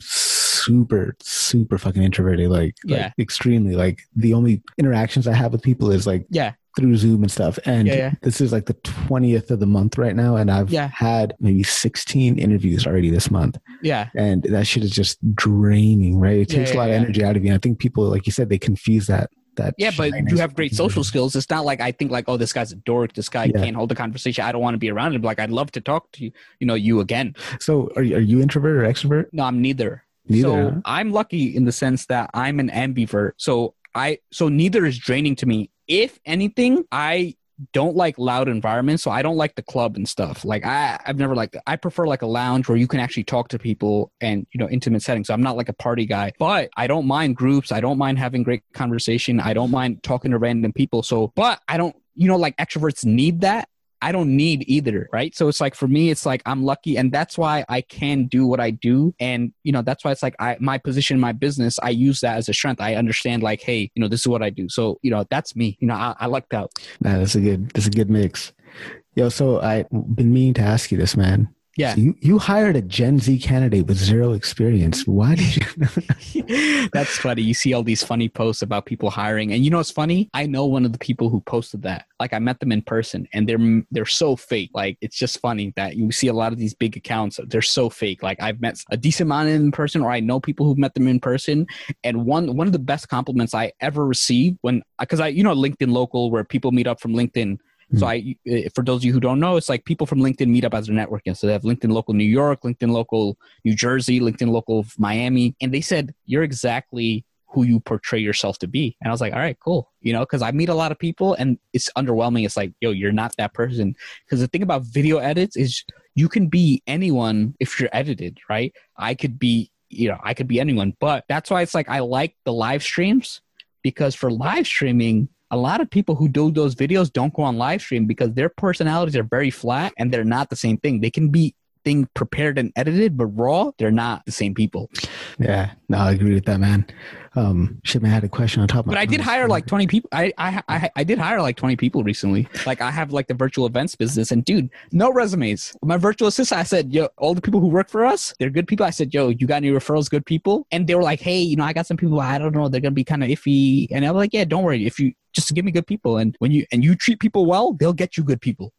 super, super fucking introverted, like, like Yeah. extremely. Like the only interactions I have with people is like Yeah. through Zoom and stuff. And Yeah, yeah. this is like the 20th of the month right now. And I've Yeah. had maybe 16 interviews already this month. Yeah. And that shit is just draining, right? It takes a lot of energy out of you. And I think people, like you said, they confuse that. That Yeah, but you have great social skills. It's not like I think like, oh, this guy's a dork. This guy can't hold a conversation. I don't want to be around him. Like, I'd love to talk to you, you know, you again. So are you, are you introvert or extrovert? No, I'm neither. Neither. so huh? I'm lucky in the sense that I'm an ambivert. So I so neither is draining to me. If anything, I don't like loud environments, so I don't like the club and stuff. Like I, I've never liked. I prefer like a lounge where you can actually talk to people and you know intimate settings. So I'm not like a party guy, but I don't mind groups. I don't mind having great conversation. I don't mind talking to random people. So, but I don't, you know, like extroverts need that. I don't need either, right? So it's like for me, it's like I'm lucky, and that's why I can do what I do, and you know that's why it's like I my position, in my business, I use that as a strength. I understand like, hey, you know, this is what I do. So you know that's me. You know, I, I lucked out. Man, that's a good that's a good mix. Yo, so I've been meaning to ask you this, man. Yeah. So you you hired a Gen Z candidate with zero experience. Why did you? <laughs> <laughs> That's funny. You see all these funny posts about people hiring, and you know what's funny? I know one of the people who posted that. Like I met them in person, and they're they're so fake. Like it's just funny that you see a lot of these big accounts. They're so fake. Like I've met a decent amount in person, or I know people who've met them in person. And one one of the best compliments I ever received when because I you know LinkedIn Local where people meet up from LinkedIn. So I, eh, for those of you who don't know, it's like people from LinkedIn meet up as their networking. So they have LinkedIn local New York, LinkedIn local New Jersey, LinkedIn local Miami, and they said you're exactly who you portray yourself to be. And I was like, all right, cool. You know, because I meet a lot of people and it's underwhelming. It's like, yo, you're not that person. Because the thing about video edits is you can be anyone if you're edited, right? I could be, you know, I could be anyone. But that's why it's like I like the live streams because for live streaming, a lot of people who do those videos don't go on live stream because their personalities are very flat and they're not the same thing. They can be thing prepared and edited, but raw, they're not the same people. yeah, no, I agree with that, man. Um, shit, man, I had a question on top of my But I did hire like 20 people. I, I I I did hire like 20 people recently. Like I have like the virtual events business and dude, no resumes. My virtual assistant, I said, yo, all the people who work for us, they're good people. I said, yo, you got any referrals, good people? And they were like, hey, you know, I got some people, I don't know, they're gonna be kind of iffy. And I was like, yeah, don't worry. If you just give me good people and when you and you treat people well, they'll get you good people.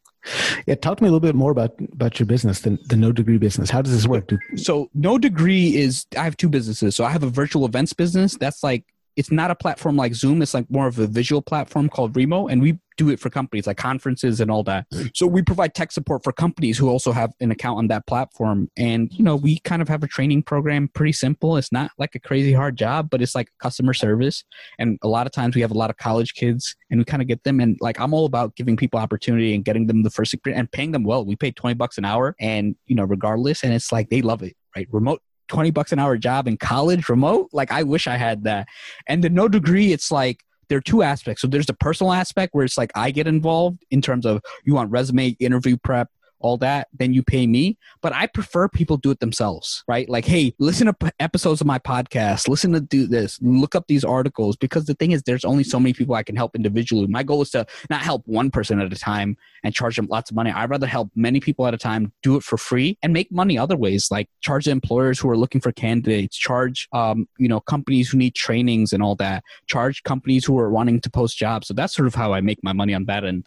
Yeah, talk to me a little bit more about about your business, the the no degree business. How does this work? Do, so no degree is i have two businesses so i have a virtual events business that's like it's not a platform like zoom it's like more of a visual platform called remo and we do it for companies like conferences and all that. So we provide tech support for companies who also have an account on that platform. And you know we kind of have a training program pretty simple. It's not like a crazy hard job but it's like customer service. And a lot of times we have a lot of college kids and we kind of get them. And like i'm all about giving people opportunity and getting them the first experience and paying them well. We pay 20 bucks an hour and you know regardless. And it's like they love it right? Remote 20 bucks an hour job in college remote? Like i wish i had that. And the no degree it's like there are two aspects. So there's the personal aspect where it's like i get involved in terms of you want resume interview prep all that then you pay me. But i prefer people do it themselves right? Like hey listen to episodes of my podcast. Listen to do this. Look up these articles. Because the thing is there's only so many people i can help individually. My goal is to not help one person at a time and charge them lots of money. I'd rather help many people at a time do it for free and make money other ways like charge employers who are looking for candidates charge um, you know companies who need trainings and all that charge companies who are wanting to post jobs. So that's sort of how i make my money on that end.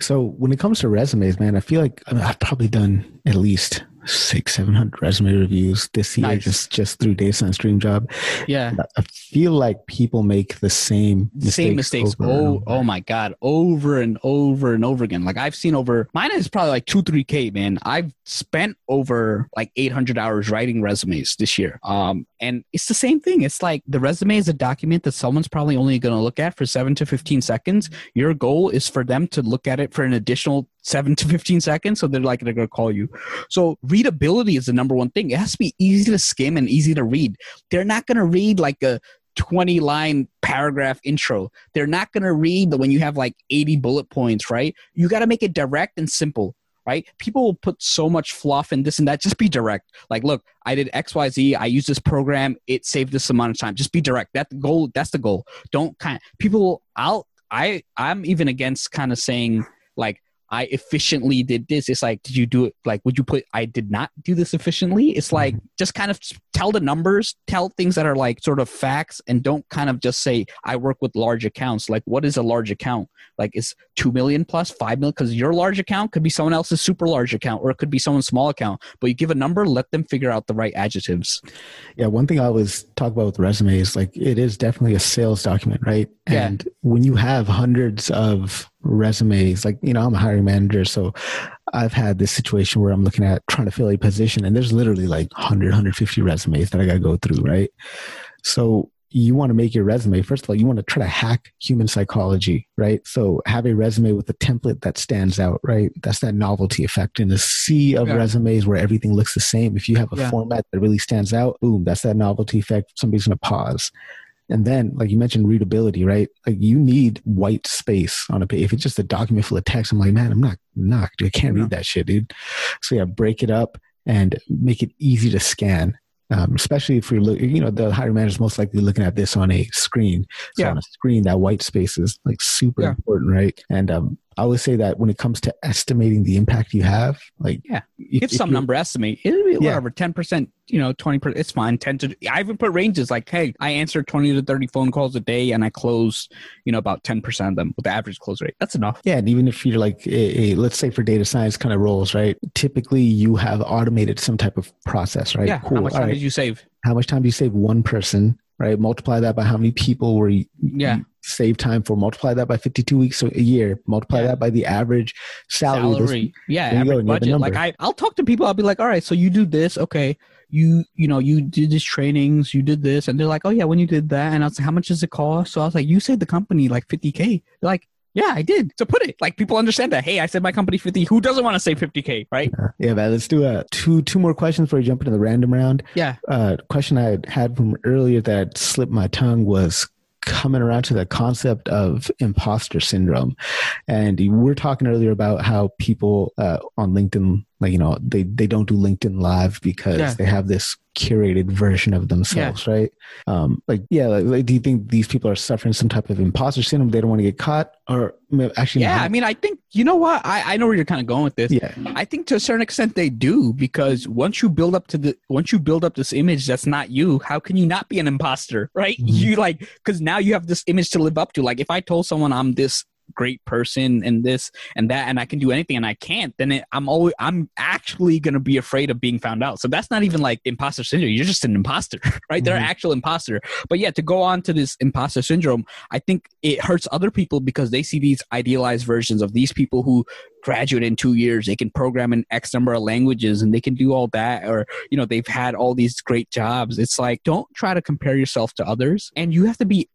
So when it comes to resumes, man, I feel like I mean, I've probably done at least six, seven hundred resume reviews this year Nice. just just through Data Science Dream Job. yeah. I feel like people make the same mistakes same mistakes oh oh my god. Over and over and over again. Like i've seen over mine is probably like 2 3k man. I've spent over like 800 hours writing resumes this year. Um and it's the same thing. It's like the resume is a document that someone's probably only going to look at for 7 to 15 seconds. Your goal is for them to look at it for an additional 7 to 15 seconds so they're like they're going to call you so readability is the number one thing it has to be easy to skim and easy to read they're not going to read like a 20 line paragraph intro. They're not going to read the when you have like 80 bullet points, right? You got to make it direct and simple, right? People will put so much fluff and this and that. Just be direct. Like, look, I did XYZ. I used this program. It saved this amount of time. Just be direct. That goal. That's the goal. Don't kind of, people, I'll, I, I'm even against kind of saying like, I efficiently did this. It's like, did you do it? Like, would you put, I did not do this efficiently? It's like, mm-hmm. just kind of tell the numbers, tell things that are like sort of facts, and don't kind of just say, I work with large accounts. Like, what is a large account? Like, is 2 million plus 5 million? Because your large account could be someone else's super large account, or it could be someone's small account. But you give a number, let them figure out the right adjectives. Yeah. One thing I always talk about with resumes, like, it is definitely a sales document, right? Yeah. And when you have hundreds of resumes. Like you know i'm a hiring manager so i've had this situation where i'm looking at trying to fill a position and there's literally like 100 150 resumes that i got to go through right? So you want to make your resume first of all you want to try to hack human psychology right? So have a resume with a template that stands out right? That's that novelty effect in a sea of yeah. resumes where everything looks the same. If you have a yeah. format that really stands out boom that's that novelty effect. Somebody's going to pause and then, like you mentioned, readability, right? Like you need white space on a page. If it's just a document full of text, I'm like, man, I'm not, not, dude, I can't read that shit, dude. So yeah, break it up and make it easy to scan. Um, especially if you're looking, you know, the hiring manager is most likely looking at this on a screen. So yeah. on a screen, that white space is like super yeah. important, right? And um, I would say that when it comes to estimating the impact you have, like yeah, if, some number estimate. It'll be whatever, ten percent, you know, twenty percent. It's fine. Ten to. I even put ranges like, hey, I answer twenty to thirty phone calls a day, and I close, you know, about ten percent of them with the average close rate. That's enough. Yeah, and even if you're like, a, a, let's say for data science kind of roles, right? Typically, you have automated some type of process, right? Yeah. Cool. How much time right. did you save? How much time do you save one person right? Multiply that by how many people were you, yeah. You save time for. Multiply that by 52 weeks a year. Multiply yeah. that by the average salary. salary. yeah, average budget. Like I, I'll talk to people. I'll be like, all right, so you do this. Okay. You, you know, you did these trainings, you did this. And they're like, oh yeah, when you did that. And I was like, how much does it cost? So I was like, you saved the company like 50K. They're like, yeah, I did. So put it like people understand that. Hey, I said my company fifty. Who doesn't want to say fifty k, right? Yeah, yeah, man. Let's do uh, two two more questions before we jump into the random round. Yeah. Uh, question I had from earlier that slipped my tongue was coming around to the concept of imposter syndrome, and we are talking earlier about how people uh, on LinkedIn like you know they they don't do linkedin live because yeah. they have this curated version of themselves yeah. right? Um like yeah like, like, do you think these people are suffering some type of imposter syndrome? They don't want to get caught? Or actually yeah i mean i think you know what? I i know where you're kind of going with this. Yeah. I think to a certain extent they do because once you build up to the once you build up this image that's not you how can you not be an imposter right? Mm-hmm. you like because now you have this image to live up to. Like if i told someone i'm this great person and this and that and I can do anything and I can't, then it, I'm always I'm actually gonna be afraid of being found out. So that's not even like imposter syndrome. You're just an imposter, <laughs> right? Mm-hmm. They're an actual imposter. But yeah, to go on to this imposter syndrome, I think it hurts other people because they see these idealized versions of these people who graduate in two years they can program in x number of languages and they can do all that or you know they've had all these great jobs it's like don't try to compare yourself to others and you have to be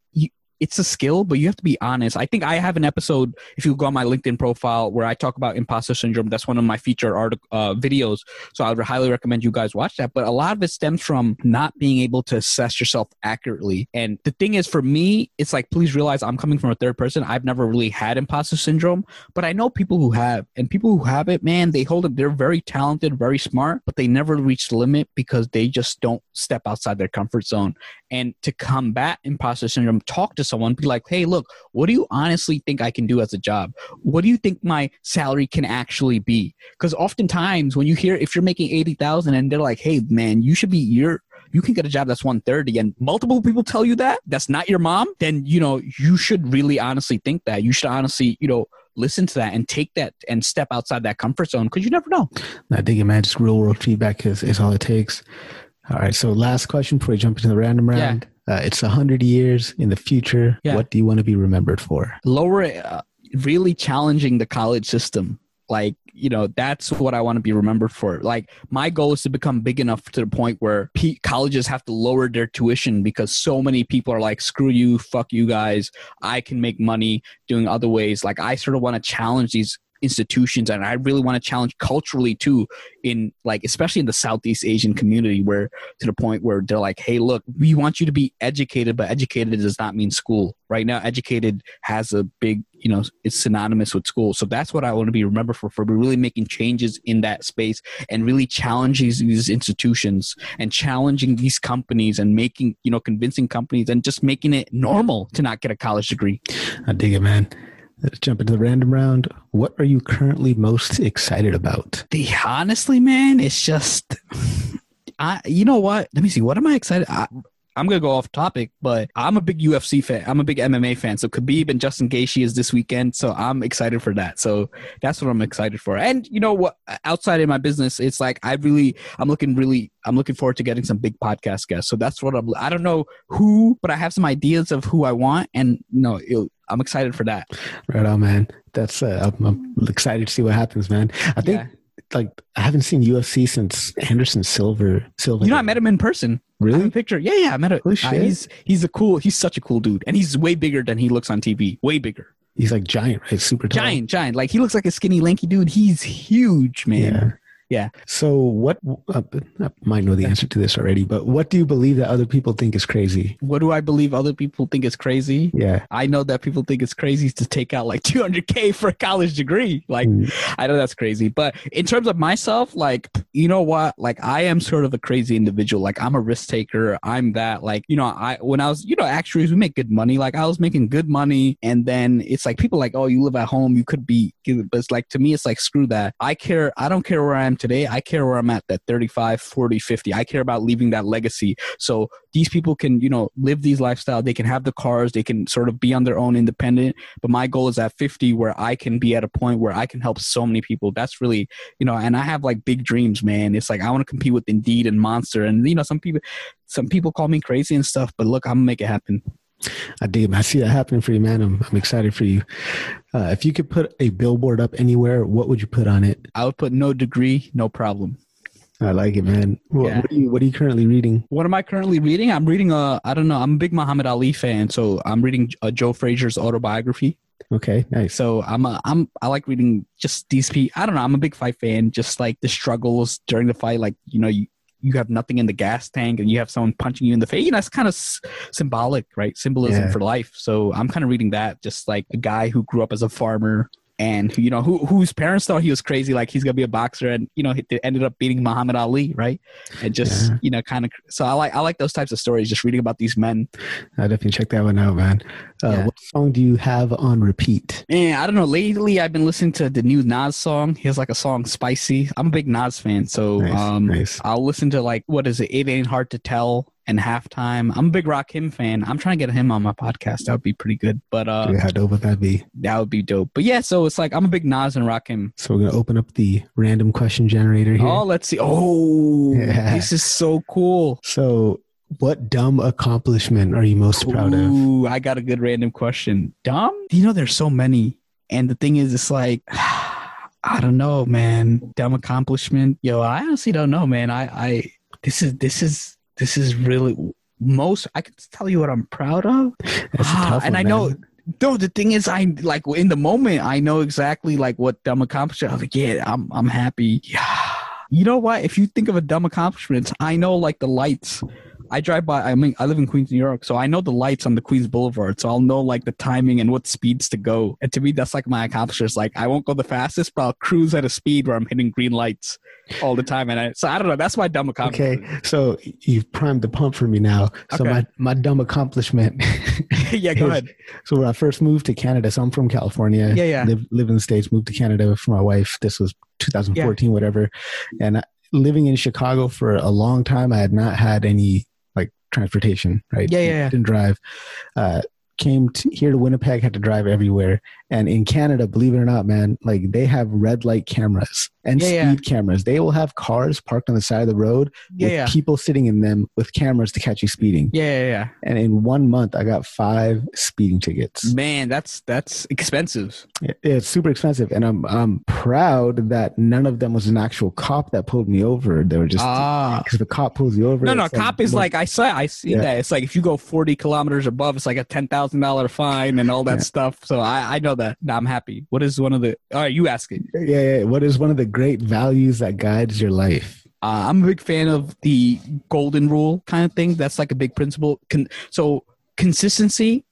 it's a skill, but you have to be honest. I think I have an episode, if you go on my LinkedIn profile, where I talk about imposter syndrome. That's one of my featured article uh, videos. So I would highly recommend you guys watch that. But a lot of it stems from not being able to assess yourself accurately. And the thing is, for me, it's like, please realize I'm coming from a third person. I've never really had imposter syndrome, but I know people who have. And people who have it, man, they hold it. They're very talented, very smart, but they never reach the limit because they just don't step outside their comfort zone. And to combat imposter syndrome, talk to someone, be like, hey, look, what do you honestly think I can do as a job? What do you think my salary can actually be? Because oftentimes when you hear if you're making 80,000 and they're like, hey, man, you should be, you're, you can get a job that's 130 and multiple people tell you that that's not your mom then you know you should really honestly think that you should honestly you know listen to that and take that and step outside that comfort zone because you never know i think man just real world feedback is, is all it takes all right. So last question before we jump into the random round. Yeah. Uh, it's a hundred years in the future. Yeah. What do you want to be remembered for? Lower, uh, really challenging the college system. Like you know, that's what I want to be remembered for. Like my goal is to become big enough to the point where p- colleges have to lower their tuition because so many people are like, screw you, fuck you guys. I can make money doing other ways. Like I sort of want to challenge these institutions and i really want to challenge culturally too in like especially in the southeast asian community where to the point where they're like hey look we want you to be educated but educated does not mean school. Right now educated has a big you know it's synonymous with school. So that's what i want to be remembered for for really making changes in that space and really challenging these institutions and challenging these companies and making you know convincing companies and just making it normal to not get a college degree. I dig it man Let's jump into the random round. What are you currently most excited about? The honestly, man, it's just I you know what? Let me see. What am I excited? I, I'm gonna go off topic, but I'm a big UFC fan. I'm a big MMA fan. So Khabib and Justin Gaethje is this weekend, so I'm excited for that. So that's what I'm excited for. And you know what? Outside of my business, it's like I really, I'm looking really, I'm looking forward to getting some big podcast guests. So that's what I'm. I don't know who, but I have some ideas of who I want, and no, you know, I'm excited for that. Right on, man. That's uh, I'm, I'm excited to see what happens, man. I think. Yeah like I haven't seen UFC since Anderson Silva. Silva. You know, I met him in person. Really? picture. Yeah, yeah. I met him. Holy shit. Uh, he's he's a cool. He's such a cool dude, and he's way bigger than he looks on TV. Way bigger. He's like giant, right? Super tall. Giant, giant. Like he looks like a skinny, lanky dude. He's huge, man. Yeah. Yeah. So, what uh, I might know the answer to this already, but what do you believe that other people think is crazy? What do I believe other people think is crazy? Yeah. I know that people think it's crazy to take out like <laughs> 200K for a college degree. Like, mm. I know that's crazy. But in terms of myself, like, you know what? Like, I am sort of a crazy individual. Like, I'm a risk taker. I'm that. Like, you know, I, when I was, you know, actuaries, we make good money. Like, I was making good money. And then it's like people like, oh, you live at home. You could be, but it's like, to me, it's like, screw that. I care. I don't care where I am today, I care where I'm at, that 35, 40, 50. I care about leaving that legacy. So these people can, you know, live these lifestyle. They can have the cars. They can sort of be on their own independent. But my goal is at 50 where I can be at a point where I can help so many people. That's really, you know, and I have like big dreams, man. It's like I want to compete with Indeed and Monster. And, you know, some people, some people call me crazy and stuff, but look, I'm gonna make it happen. I dig. I see that happening for you, man. I'm, I'm excited for you. Uh, if you could put a billboard up anywhere, what would you put on it? I would put no degree, no problem. I like it, man. What, yeah. what, are you What are you currently reading? What am I currently reading? I'm reading a. I don't know. I'm a big Muhammad Ali fan, so I'm reading a uh, Joe Frazier's autobiography. Okay, nice. So I'm a, I'm I like reading just these people. I don't know. I'm a big fight fan. Just like the struggles during the fight, like you know, you you have nothing in the gas tank and you have someone punching you in the face. You know, it's kind of s- symbolic, right? Symbolism yeah. for life. So I'm kind of reading that, just like a guy who grew up as a farmer and you know who whose parents thought he was crazy like he's gonna be a boxer and you know he ended up beating muhammad ali right? And just yeah. you know kind of so i like i like those types of stories just reading about these men. I definitely check that one out man. Uh, yeah. what song do you have on repeat? Man i don't know. Lately i've been listening to the new nas song. He has like a song spicy. I'm a big nas fan so nice, um nice. i'll listen to like what is it? It ain't hard to tell and halftime. I'm a big Rakim fan. I'm trying to get him on my podcast. That would be pretty good. But uh, how dope would that be? That would be dope. But yeah, so it's like I'm a big Nas and Rakim. So we're gonna open up the random question generator here. Oh, let's see. Oh, yeah. this is so cool. So what dumb accomplishment are you most proud of? Ooh, I got a good random question. Dumb? You know, there's so many. And the thing is, it's like, <sighs> I don't know, man. Dumb accomplishment. Yo, I honestly don't know, man. I, I, this is, this is, this is really most I can tell you what I'm proud of. Ah, and I know no, the thing is, I like in the moment, I know exactly like what dumb accomplishment. I'm like, yeah, I'm, I'm happy. Yeah, you know what? If you think of a dumb accomplishment, I know like the lights I drive by. I mean, I live in Queens, New York, so I know the lights on the Queens Boulevard. So I'll know like the timing and what speeds to go. And to me, that's like my accomplishment. Like I won't go the fastest, but I'll cruise at a speed where I'm hitting green lights all the time. And I, so I don't know. That's my dumb accomplishment. Okay, so you've primed the pump for me now. So okay. my my dumb accomplishment. <laughs> <laughs> yeah, go is, ahead. So when I first moved to Canada, so I'm from California. Yeah, yeah. Live, live in the states. Moved to Canada for my wife. This was 2014, yeah. whatever. And uh, living in Chicago for a long time, I had not had any transportation, right? Yeah, yeah, yeah. Didn't drive. Uh, came to, here to Winnipeg, had to drive everywhere. And in Canada, believe it or not, man, like they have red light cameras and yeah, speed yeah. cameras. They will have cars parked on the side of the road yeah, with people sitting in them with cameras to catch you speeding. Yeah, yeah, yeah. And in one month, I got five speeding tickets. Man, that's that's expensive. Yeah, it's super expensive, and I'm I'm proud that none of them was an actual cop that pulled me over. They were just ah. because the cop pulls you over. No, no, cop like, is like I saw I see that it's like if you go 40 kilometers above, it's like a ten thousand thousand dollar fine and all that yeah. stuff. So I, I know that. Now I'm happy. What is one of the? All right, you ask it. Yeah, yeah. What is one of the great values that guides your life? Uh, I'm a big fan of the golden rule kind of thing. That's like a big principle. Con- so consistency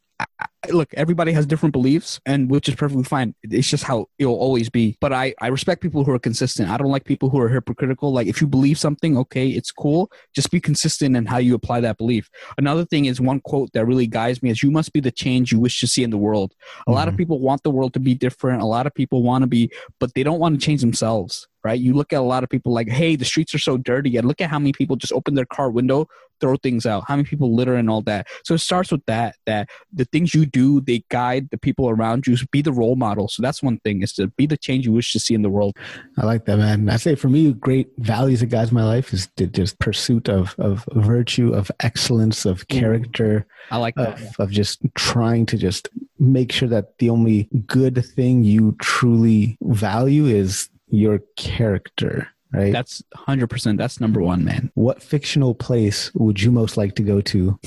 look, everybody has different beliefs, and which is perfectly fine. It's just how it'll always be. But I, I respect people who are consistent. I don't like people who are hypocritical. Like if you believe something, okay, it's cool. Just be consistent in how you apply that belief. Another thing is one quote that really guides me is you must be the change you wish to see in the world. A mm-hmm. lot of mm-hmm. people want the world to be different. A lot of people want to be, but they don't want to change themselves right? You look at a lot of people like, hey, the streets are so dirty. And look at how many people just open their car window, throw things out, how many people litter and all that. So it starts with that, that the things you do, they guide the people around you. be the role model. So that's one thing is to be the change you wish to see in the world. I like that, man. I say for me, great values that guides my life is just pursuit of, of virtue, of excellence, of mm. character. I like that. Of, of just trying to just make sure that the only good thing you truly value is your character, right? That's 100%. That's number one, man. What fictional place would you most like to go to?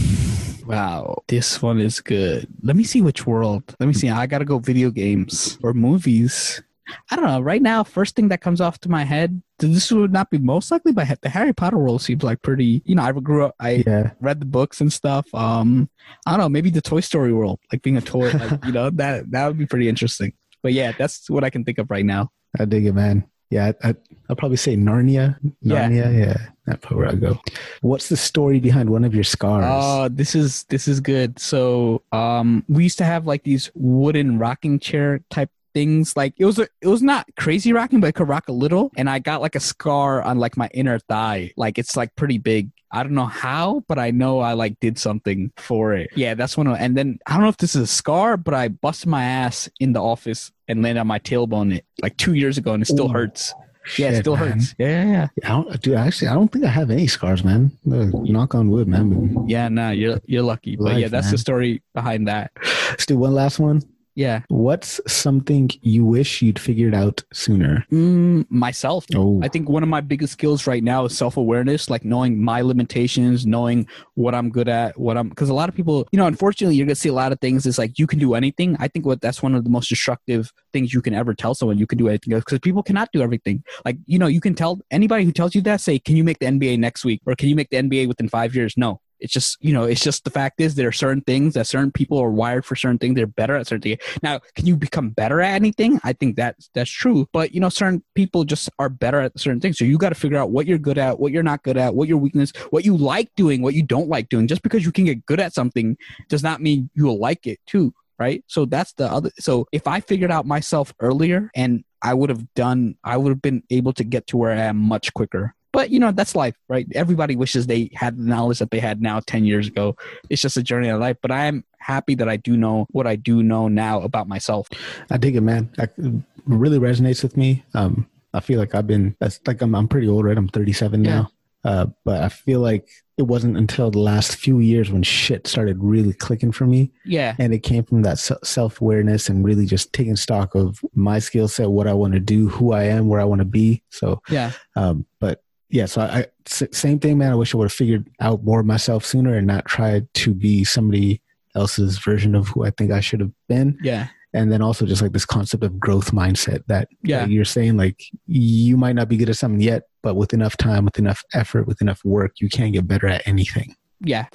Wow, this one is good. Let me see which world. Let me see. I got to go video games or movies. I don't know. Right now, first thing that comes off to my head, this would not be most likely, but the Harry Potter world seems like pretty. You know, I grew up, I yeah. read the books and stuff. Um, I don't know, maybe the Toy Story world, like being a toy, like, you know, <laughs> that that would be pretty interesting. But yeah, that's what I can think of right now. I dig it, man. Yeah, I, will probably say Narnia. Narnia, yeah. yeah. That's where I go. What's the story behind one of your scars? Oh, this is this is good. So, um, we used to have like these wooden rocking chair type things. Like it was a, it was not crazy rocking, but it could rock a little. And I got like a scar on like my inner thigh. Like it's like pretty big. I don't know how, but I know I like did something for it. Yeah, that's one of. And then I don't know if this is a scar, but I busted my ass in the office and landed on my tailbone like two years ago, and it still Ooh. hurts. Shit, yeah, it still man. hurts. Yeah, yeah, yeah. I don't, dude, actually, I don't think I have any scars, man. Knock on wood, man. Yeah, nah, you're you're lucky. But yeah, that's man. the story behind that. Let's do one last one. Yeah. What's something you wish you'd figured out sooner? Mm, myself. Oh. I think one of my biggest skills right now is self awareness, like knowing my limitations, knowing what I'm good at, what I'm, because a lot of people, you know, unfortunately, you're going to see a lot of things. It's like you can do anything. I think what that's one of the most destructive things you can ever tell someone you can do anything because people cannot do everything. Like, you know, you can tell anybody who tells you that, say, can you make the NBA next week or can you make the NBA within five years? No it's just you know it's just the fact is there are certain things that certain people are wired for certain things. They're better at certain things. Now can you become better at anything? I think that's that's true. But you know certain people just are better at certain things. So you got to figure out what you're good at what you're not good at what your weakness what you like doing what you don't like doing. Just because you can get good at something does not mean you'll like it too right? So that's the other so if i figured out myself earlier and i would have done i would have been able to get to where i am much quicker but you know, that's life, right? Everybody wishes they had the knowledge that they had now 10 years ago. It's just a journey of life. But I'm happy that I do know what I do know now about myself. I dig it, man. That really resonates with me. Um, I feel like I've been, that's like I'm, I'm pretty old, right? I'm 37 yeah. now. Uh, but I feel like it wasn't until the last few years when shit started really clicking for me. Yeah. And it came from that self awareness and really just taking stock of my skill set, what I want to do, who I am, where I want to be. So, yeah. Um, but yeah, so I, same thing, man. I wish I would have figured out more of myself sooner and not tried to be somebody else's version of who I think I should have been. Yeah. And then also just like this concept of growth mindset that, yeah. That you're saying like you might not be good at something yet, but with enough time, with enough effort, with enough work, you can get better at anything. Yeah.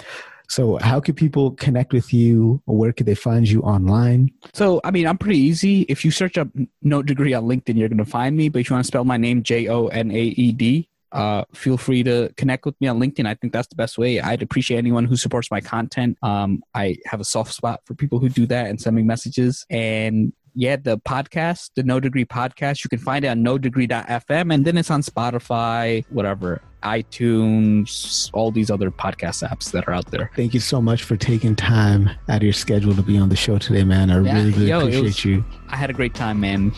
So, how can people connect with you? Or where could they find you online? So, I mean, I'm pretty easy. If you search up No Degree on LinkedIn, you're going to find me. But if you want to spell my name, J O N A E D, uh, feel free to connect with me on LinkedIn. I think that's the best way. I'd appreciate anyone who supports my content. Um, I have a soft spot for people who do that and send me messages. And yeah, the podcast, the No Degree podcast, you can find it on nodegree.fm and then it's on Spotify, whatever, iTunes, all these other podcast apps that are out there. Thank you so much for taking time out of your schedule to be on the show today, man. I yeah, really, really yo, appreciate was, you. I had a great time, man.